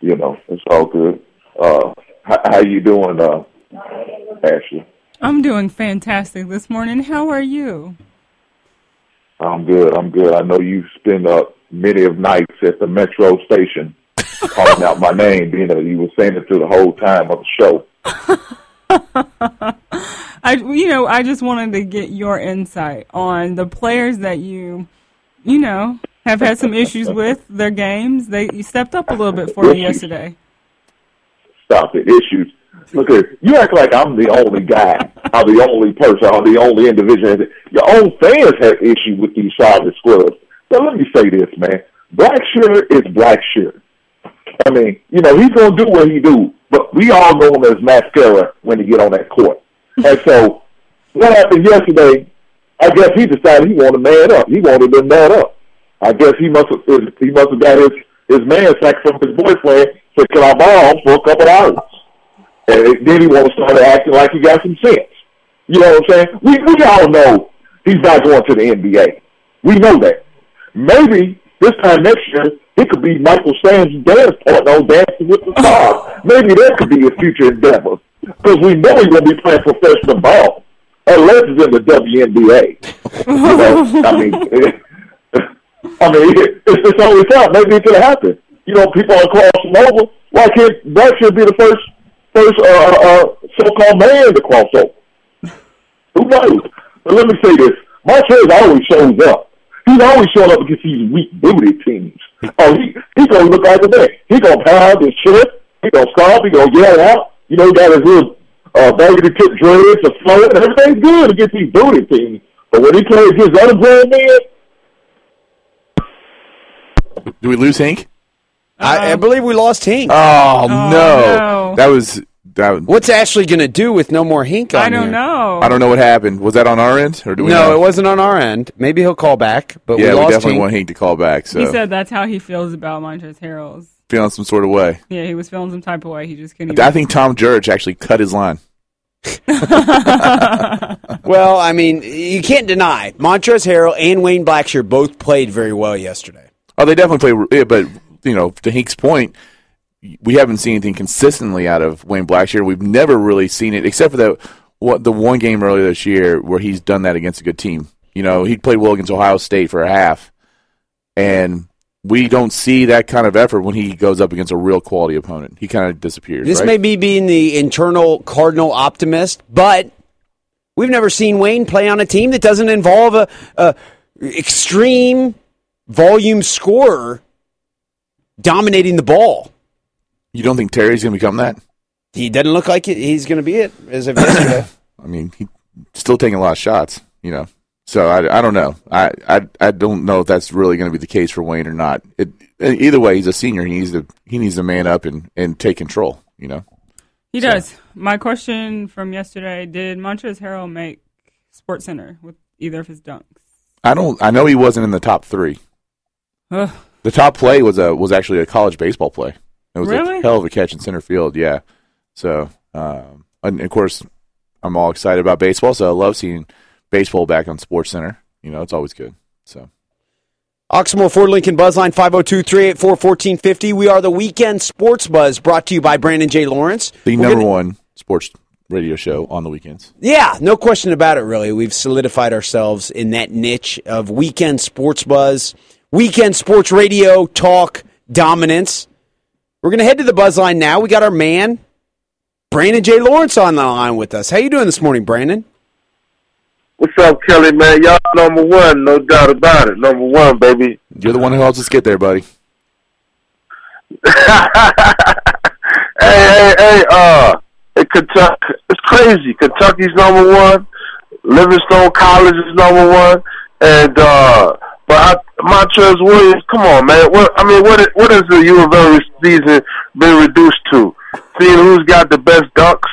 You know, it's all good. Uh, how, how you doing, uh, Ashley?
I'm doing fantastic this morning. How are you?
I'm good. I'm good. I know you spend uh, many of nights at the Metro station calling out my name, being that you were saying it through the whole time of the show.
I, you know, I just wanted to get your insight on the players that you, you know, have had some issues with their games. They you stepped up a little bit for you yesterday.
Stop it. Issues. Look here. You act like I'm the only guy, I'm the only person, I'm the only individual. Your own fans have issue with these solid scrubs. But let me say this, man. Black is black. I mean, you know, he's gonna do what he do, but we all know him as mascara when he get on that court. And so, what happened yesterday? I guess he decided he wanted to man up. He wanted to man up. I guess he must have he must have got his his man sack from his boyfriend to kill our bomb for a couple of hours, and then he want to start acting like he got some sense. You know what I'm saying? We we all know he's not going to the NBA. We know that. Maybe this time next year he could be Michael Sam's dance partner on Dancing with the Stars. Maybe that could be his future endeavor because we know he's going to be playing professional ball unless it's in the WNBA. you know, I mean, I mean, it's, it's only time. Maybe it could happen. You know, people are crossing over. Why can't Blackshear be the first first uh, uh, so-called man to cross over? Who knows? But let me say this: Marquez always shows up. He's always showing up against these weak booty teams. Oh, he he gonna look like a man. He gonna pound his chest. He gonna stomp. He gonna yell out. You know, he got his little uh, baggy tip dreads, a flow, and everything's good against these booty teams. But when he plays against other grown men,
Do we lose Hank?
I, I believe we lost Hink.
Oh, no.
no.
that was that.
What's Ashley going to do with no more Hink on
I don't
here?
know.
I don't know what happened. Was that on our end, or do we?
No,
know?
it wasn't on our end. Maybe he'll call back, but
Yeah,
we
we, definitely
Hink.
want Hank to call back. So
He said that's how he feels about Montrezl Harrell's.
Feeling some sort of way.
Yeah, he was feeling some type of way. He just couldn't.
I think Tom Jurich actually cut his line.
Well, I mean, you can't deny Montrezl Harrell and Wayne Blackshear both played very well yesterday.
Oh, they definitely play. Yeah, but you know, to Hank's point, we haven't seen anything consistently out of Wayne Blackshear. We've never really seen it, except for the what the one game earlier this year where he's done that against a good team. You know, he played well against Ohio State for a half, and we don't see that kind of effort when he goes up against a real quality opponent. He kind of disappears.
This
right?
may be being the internal Cardinal optimist, but we've never seen Wayne play on a team that doesn't involve a, a extreme volume scorer dominating the ball.
You don't think Terry's going to become that?
He doesn't look like it, he's going to be it as of yesterday.
I mean, he's still taking a lot of shots, you know. So I, I don't know. I, I I don't know if that's really going to be the case for Wayne or not. It, either way, he's a senior. He needs to he needs to man up and, and take control. You know.
He does. My question from yesterday: Did Montrezl Harrell make Sports Center with either of his dunks?
I don't. I know he wasn't in the top three.
Ugh.
The top play was a was actually a college baseball play. It was
Really?
a hell of a catch in center field. Yeah. So, um, and of course, I'm all excited about baseball. So I love seeing baseball back on Sports Center. You know, it's always good. So.
Oxmoor Ford Lincoln Buzzline 502 384 1450. We are the Weekend Sports Buzz brought to you by Brandon J. Lawrence.
The
We're
number
gonna-
one sports radio show on the weekends.
Yeah, no question about it, really. We've solidified ourselves in that niche of weekend sports buzz, weekend sports radio talk dominance. We're going to head to the buzz line now. We got our man, Brandon J. Lawrence, on the line with us. How you doing this morning, Brandon?
What's up, Kelly, man? Y'all number one, no doubt about it. Number one, baby.
You're the one who helps us get there, buddy.
Hey, hey, hey, uh, hey, Kentucky, it's crazy. Kentucky's number one. Livingstone College is number one. And, uh, but I, Montrez Williams, come on, man. What, I mean, what, what has the U of L season been reduced to?
seeing who's got the best dunks,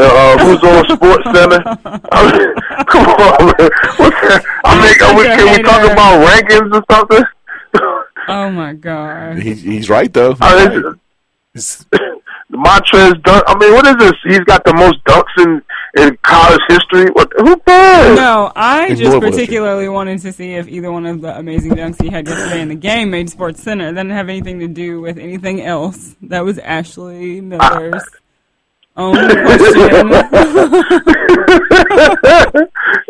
uh, uh, who's on Sports Center. I mean, come on, man. What's that? I mean, are we, can we talk about rankings or something?
Oh my god.
He's, he's right though.
I mean, Montrez dunk. I mean, what is this? He's got the most dunks in in college history. What? Who cares?
No, I
In
just
Louisville history.
particularly wanted to see if either one of the amazing dunks he had yesterday in the game made Sports Center. It didn't have anything to do with anything else. That was Ashley Miller's own question.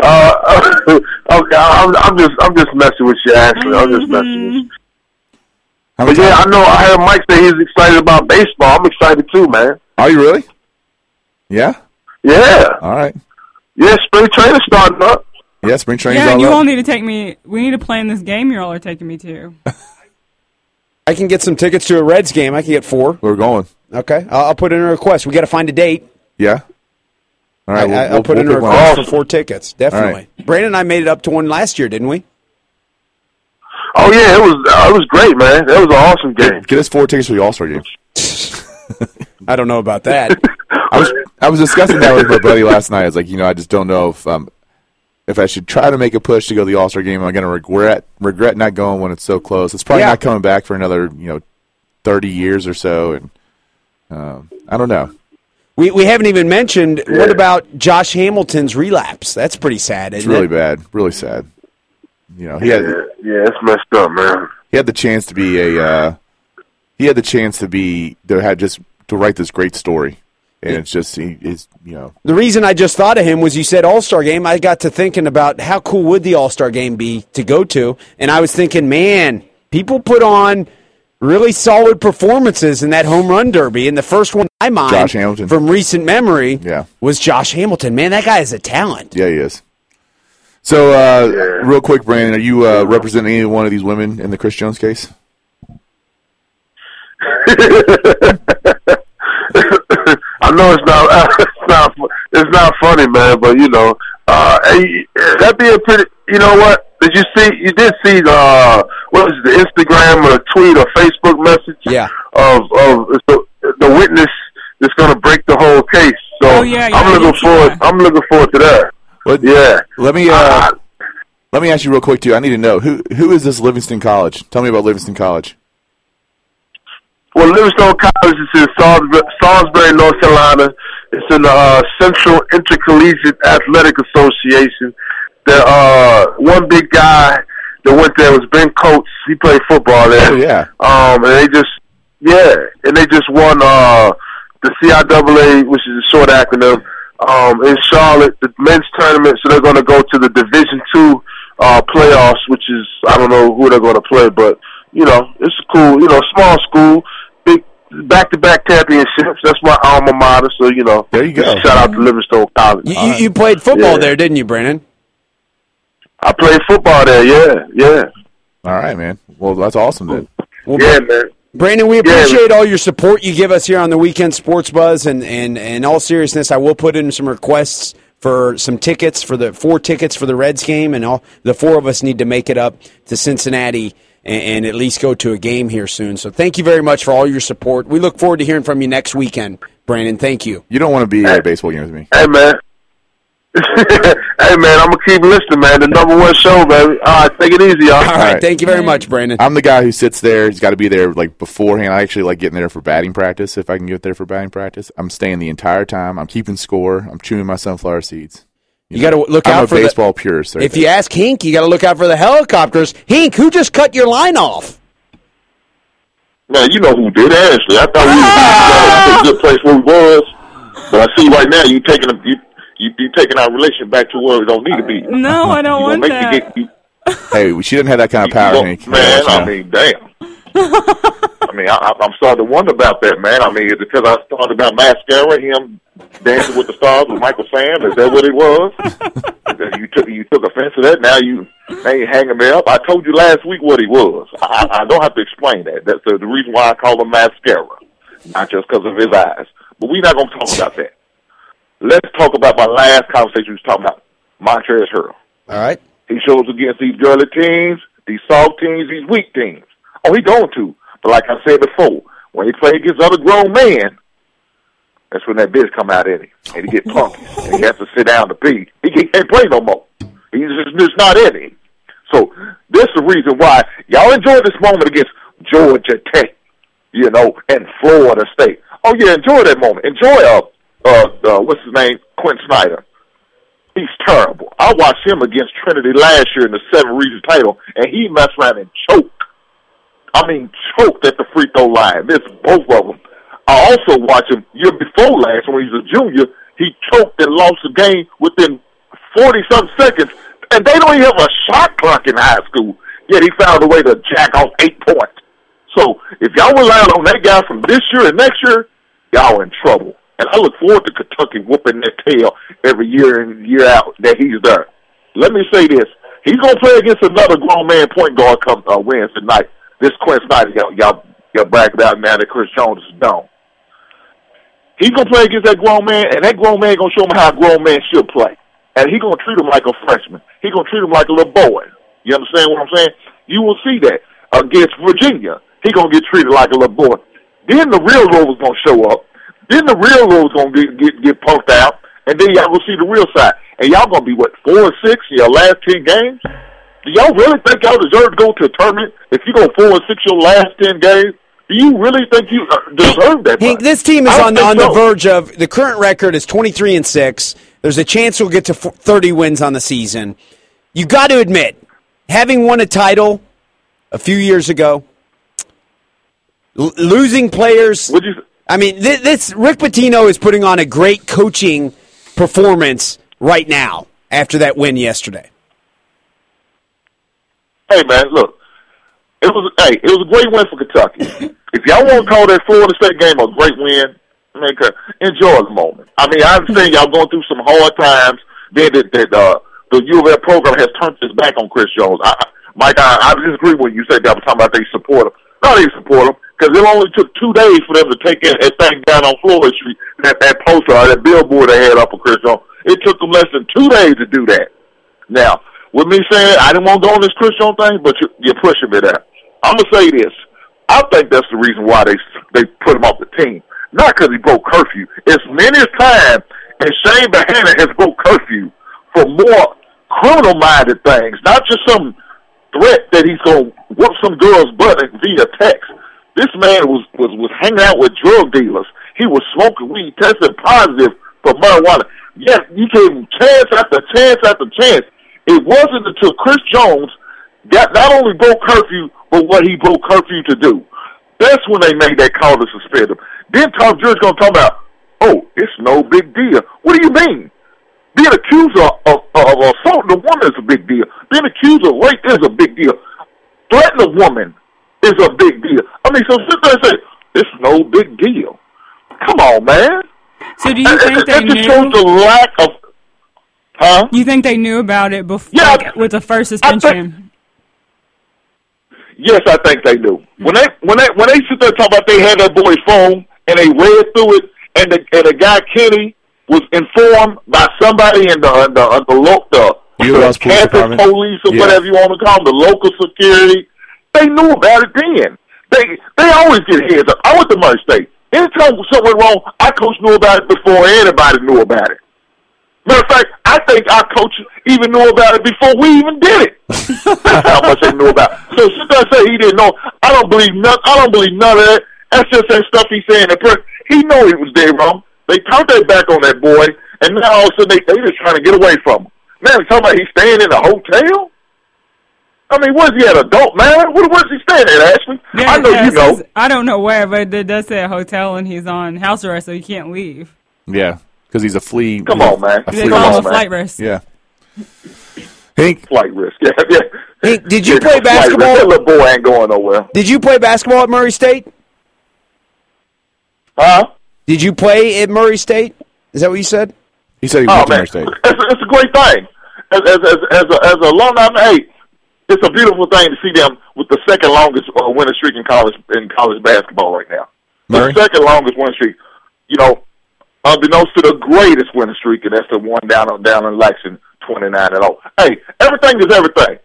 uh, okay, I'm, I'm just I'm just messing with you, Ashley. I'm just messing with you. But yeah, I know. I heard Mike say he's excited about baseball. I'm excited too, man.
Are you really? Yeah.
Yeah.
All right.
Yeah, spring training starting up.
Yeah, spring training.
yeah,
all
and you
up.
all need to take me. We need to plan this game you all are taking me to.
I can get some tickets to a Reds game. I can get four.
We're going.
Okay, I'll, I'll put in a request. We got to find a date.
Yeah. All right.
I,
we'll-
I, will
we'll-
put
we'll
in a
pick one.
request for four tickets. Definitely. Brandon and I made it up to one last year, didn't we?
Oh yeah, it was uh, it was great, man. That was an awesome game.
Get us four tickets for the All Star game.
I don't know about that.
I was I was discussing that with my buddy last night. I was like, you know, I just don't know if um if I should try to make a push to go to the All Star game. I'm going to regret regret not going when it's so close. It's probably
Yeah.
not coming back for another you know thirty years or so, and um, I don't know.
We we haven't even mentioned what about Josh Hamilton's relapse? That's pretty sad,
It's
isn't
really
it?
bad, really sad. You know, he had
Yeah, it's messed up, man.
he had the chance to be a uh, he had the chance to be to had just to write this great story, and it's just he is you know
The reason I just thought of him was you said All Star game. I got to thinking about how cool would the All Star game be to go to, and I was thinking, man, people put on really solid performances in that home run derby. And the first one I mind
Josh Hamilton.
from recent memory
Yeah.
was Josh Hamilton. Man, that guy is a talent.
Yeah, he is. So, uh, real quick, Brandon, are you uh, representing any one of these women in the Chris Jones case?
I know it's not it's not it's not funny, man, but you know, uh, that'd be a pretty. You know what? Did you see? You did see the uh, what was it, the Instagram or tweet or Facebook message?
Yeah.
Of of the, the witness that's going to break the whole case. So
Oh, yeah, yeah,
I'm looking forward.
that.
I'm looking forward to that.
Let,
Yeah.
Let me uh, let me ask you real quick too. I need to know who who is this Livingstone College? Tell me about Livingstone College.
Well, Livingstone College is in Salisbury, Salisbury North Carolina. It's in the uh, Central Intercollegiate Athletic Association. The uh, one big guy that went there was Ben Coates. He played football there.
Oh yeah.
Um, and they just, yeah, and they just won uh, the CIAA, which is a short acronym, um, in Charlotte, the men's tournament. So they're going to go to the Division Two uh, playoffs, which is I don't know who they're going to play, but you know, it's a cool, you know, small school, big back-to-back championships. That's my alma mater. So you know,
there you go.
Shout out to Livingstone College.
You, you, you played football
Yeah.
there, didn't you, Brandon?
I played football there. Yeah, yeah,
All right, man. Well, that's awesome then.
yeah, man.
Brandon, we
Yeah,
appreciate all your support you give us here on the Weekend Sports Buzz. And, and, and in all seriousness, I will put in some requests for some tickets for the four tickets for the Reds game, and all the four of us need to make it up to Cincinnati and, and at least go to a game here soon. So thank you very much for all your support. We look forward to hearing from you next weekend, Brandon. Thank you.
You don't want to be at a baseball game with me.
Hey man. hey man, I'm gonna keep listening, man. The number one show, baby. All right, take it easy, y'all.
All right, thank you very much, Brandon.
I'm the guy who sits there. He's got to be there like beforehand. I actually like getting there for batting practice. If I can get there for batting practice, I'm staying the entire time. I'm keeping score. I'm chewing my sunflower seeds.
You got to look
I'm
out
a
for the-
baseball purist. right
If
there.
you ask Hink, you got to look out for the helicopters. Hink, who just cut your line off?
Man, you know who did Ashley. I thought we was ah! a good place where we was, but I see right now you taking a, you you you taking our relationship back to where we don't need to be.
No, I don't
You
want
gonna make
that.
get you,
hey, she didn't have that kind of power,
you
Hank.
gonna- man. I mean, damn. I mean, I, I'm starting to wonder about that, man. I mean, is it because I thought about mascara, him dancing with the stars with Michael Sam? Is that what it was? you took you took offense to that. Now you now you hanging me up. I told you last week what he was. I, I don't have to explain that. That's the, the reason why I call him mascara, not just because of his eyes. But we're not going to talk about that. Let's talk about my last conversation. We was talking about Montrezl Harrell.
All right.
He shows against these girly teams, these soft teams, these weak teams. Oh, he going to. But like I said before, when he play against other grown men, That's when that bitch come out in him, and he get punked, and he has to sit down to pee. He can't can't play no more. He's just, just not in him. So this is the reason why y'all enjoy this moment against Georgia Tech, you know, and Florida State. Oh yeah, enjoy that moment. Enjoy uh uh, uh what's his name, Quinn Snyder. He's terrible. I watched him against Trinity last year in the seven region title, and he messed around and choked. I mean, choked at the free throw line. Missed both of them. I also watched him year before last when he was a junior. He choked and lost the game within forty some seconds, and they don't even have a shot clock in high school. Yet he found a way to jack off eight points. So if y'all rely on that guy from this year and next year, y'all in trouble. And I look forward to Kentucky whooping their tail every year in year out that he's there. Let me say this: he's gonna play against another grown man point guard come uh, Wednesday night. This Quinn Snyder, y'all, y'all, y'all brag about now that Chris Jones is gone. He's gonna play against that grown man, and that grown man gonna show him how a grown man should play. And he gonna treat him like a freshman. He gonna treat him like a little boy. You understand what I'm saying? You will see that against Virginia. He gonna get treated like a little boy. Then the real Rovers gonna show up. Then the real Rovers gonna get get get punked out, and then y'all gonna see the real side. And y'all gonna be what four and six in your last ten games? Do y'all really think y'all deserve to go to a tournament if you go four and six your last ten games? Do you really think you uh, deserve that?
Hank, this team is on on the verge of the current record is 23 and 6. There's a chance we'll get to 30 wins on the season. You got to admit, having won a title a few years ago, l- losing players. I mean, th- this Rick Pitino is putting on a great coaching performance right now after that win yesterday.
Hey man, look, it was hey, it was a great win for Kentucky. if y'all want to call that Florida State game a great win, mean, enjoy the moment. I mean, I understand y'all going through some hard times. Then that, that uh, the U of L program has turned its back on Chris Jones. I, I- Mike, I, I disagree when you said that I was talking about they support him. No, they support him because it only took two days for them to take that, that thing down on Florida Street, that that poster, or that billboard they had up for Chris Jones. It took them less than two days to do that. Now, with me saying I didn't want to go on this Chris Jones thing, but you, you're pushing me there. I'm gonna say this. I think that's the reason why they they put him off the team. Not because he broke curfew. As many as time, and Shane Behanan has broke curfew for more criminal-minded things, not just some threat that he's gonna whoop some girl's butt via text. This man was was was hanging out with drug dealers. He was smoking weed, tested positive for marijuana. Yes, you gave him chance after chance after chance. It wasn't until Chris Jones got not only broke curfew, but what he broke curfew to do. That's when they made that call to suspend him. Then Tom Jurich gonna talk about, oh, it's no big deal. What do you mean? Being accused of, of, of assaulting a woman is a big deal. Being accused of rape is a big deal. Threatening a woman is a big deal. I mean, so sit there and say, it's no big deal. Come on, man.
So do you think
that,
they
that just
knew?
shows the lack of, huh?
You think they knew about it before
Yeah,
like, with the first suspension?
Yes, I think they do. When they when they when they sit there and talk about they had that boy's phone and they read through it, and the and the guy Kenny was informed by somebody in the in the in the, lo- the,
UL's
the
police
campus police or
Yeah.
whatever you want to call them, the local security. They knew about it then. They they always get heads up. I went to Murray State. Anytime something went wrong, I coach knew about it before anybody knew about it. Matter of fact, I think our coach even knew about it before we even did it. That's how much they knew about. it. So sit there and say he didn't know. I don't believe none. I don't believe none of that. That's just that stuff he's saying. That per- he know he was dead wrong. They turned their back on that boy, and now all of a sudden they they just trying to get away from him. Now he's talking about he's staying in a hotel. I mean, where's he at, adult man? Where, where's he staying at, Ashley? I know
Yeah,
you know.
I don't know where, but it does say a hotel, and he's on house arrest, so he can't leave.
Yeah, because he's a flea.
Come on, man.
A
They
flea
call him a
market.
flight risk.
Yeah. Hank,
Flight risk. Yeah, yeah.
Hank, did you
Yeah,
play
flight risk.
basketball?
That little boy ain't going nowhere.
Did you play basketball at Murray State?
Huh?
Did you play at Murray State? Is that what you said?
He said he
Oh
went to Murray State.
it's, it's a great thing. As as as as a, as a alumni, hey, it's a beautiful thing to see them with the second longest uh, winning streak in college in college basketball right now.
Murray?
The second longest winning streak. You know, unbeknownst to the greatest winning streak, and that's the one down on down in Lexington, twenty nine and zero. Hey, everything is everything.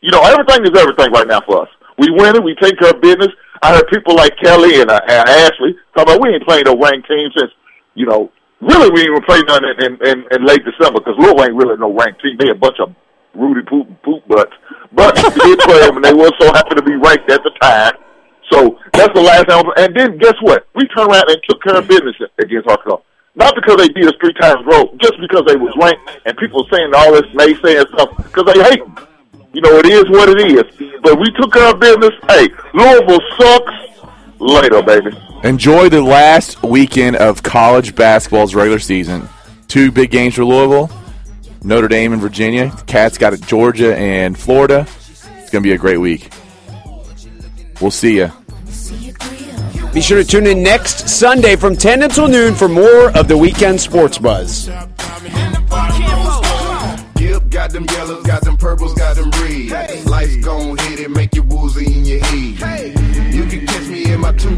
You know, everything is everything right now for us. We win it. We take care of business. I heard people like Kelly and, uh, and Ashley talk about we ain't playing no ranked team since you know, really we ain't gonna play none in, in, in, in late December because Louisville ain't really no ranked team. They a bunch of Rudy poop poop butts. But we did play them, and they were so happy to be ranked at the time. So that's the last time. And then guess what? We turned around and took care of business against Arkansas. Not because they beat us three times row, just because they was ranked and people saying all this naysaying stuff because they hate. You know, it is what it is. But we took our business. Hey, Louisville sucks. Later, baby.
Enjoy the last weekend of college basketball's regular season. Two big games for Louisville. Notre Dame and Virginia. The Cats got it Georgia and Florida. It's going to be a great week. We'll see you.
Be sure to tune in next Sunday from 10 until noon for more of the weekend sports buzz.
Got them yellows, got them purples, got them reds. Life's gon' hit it, make you woozy in your head. You can catch me in my two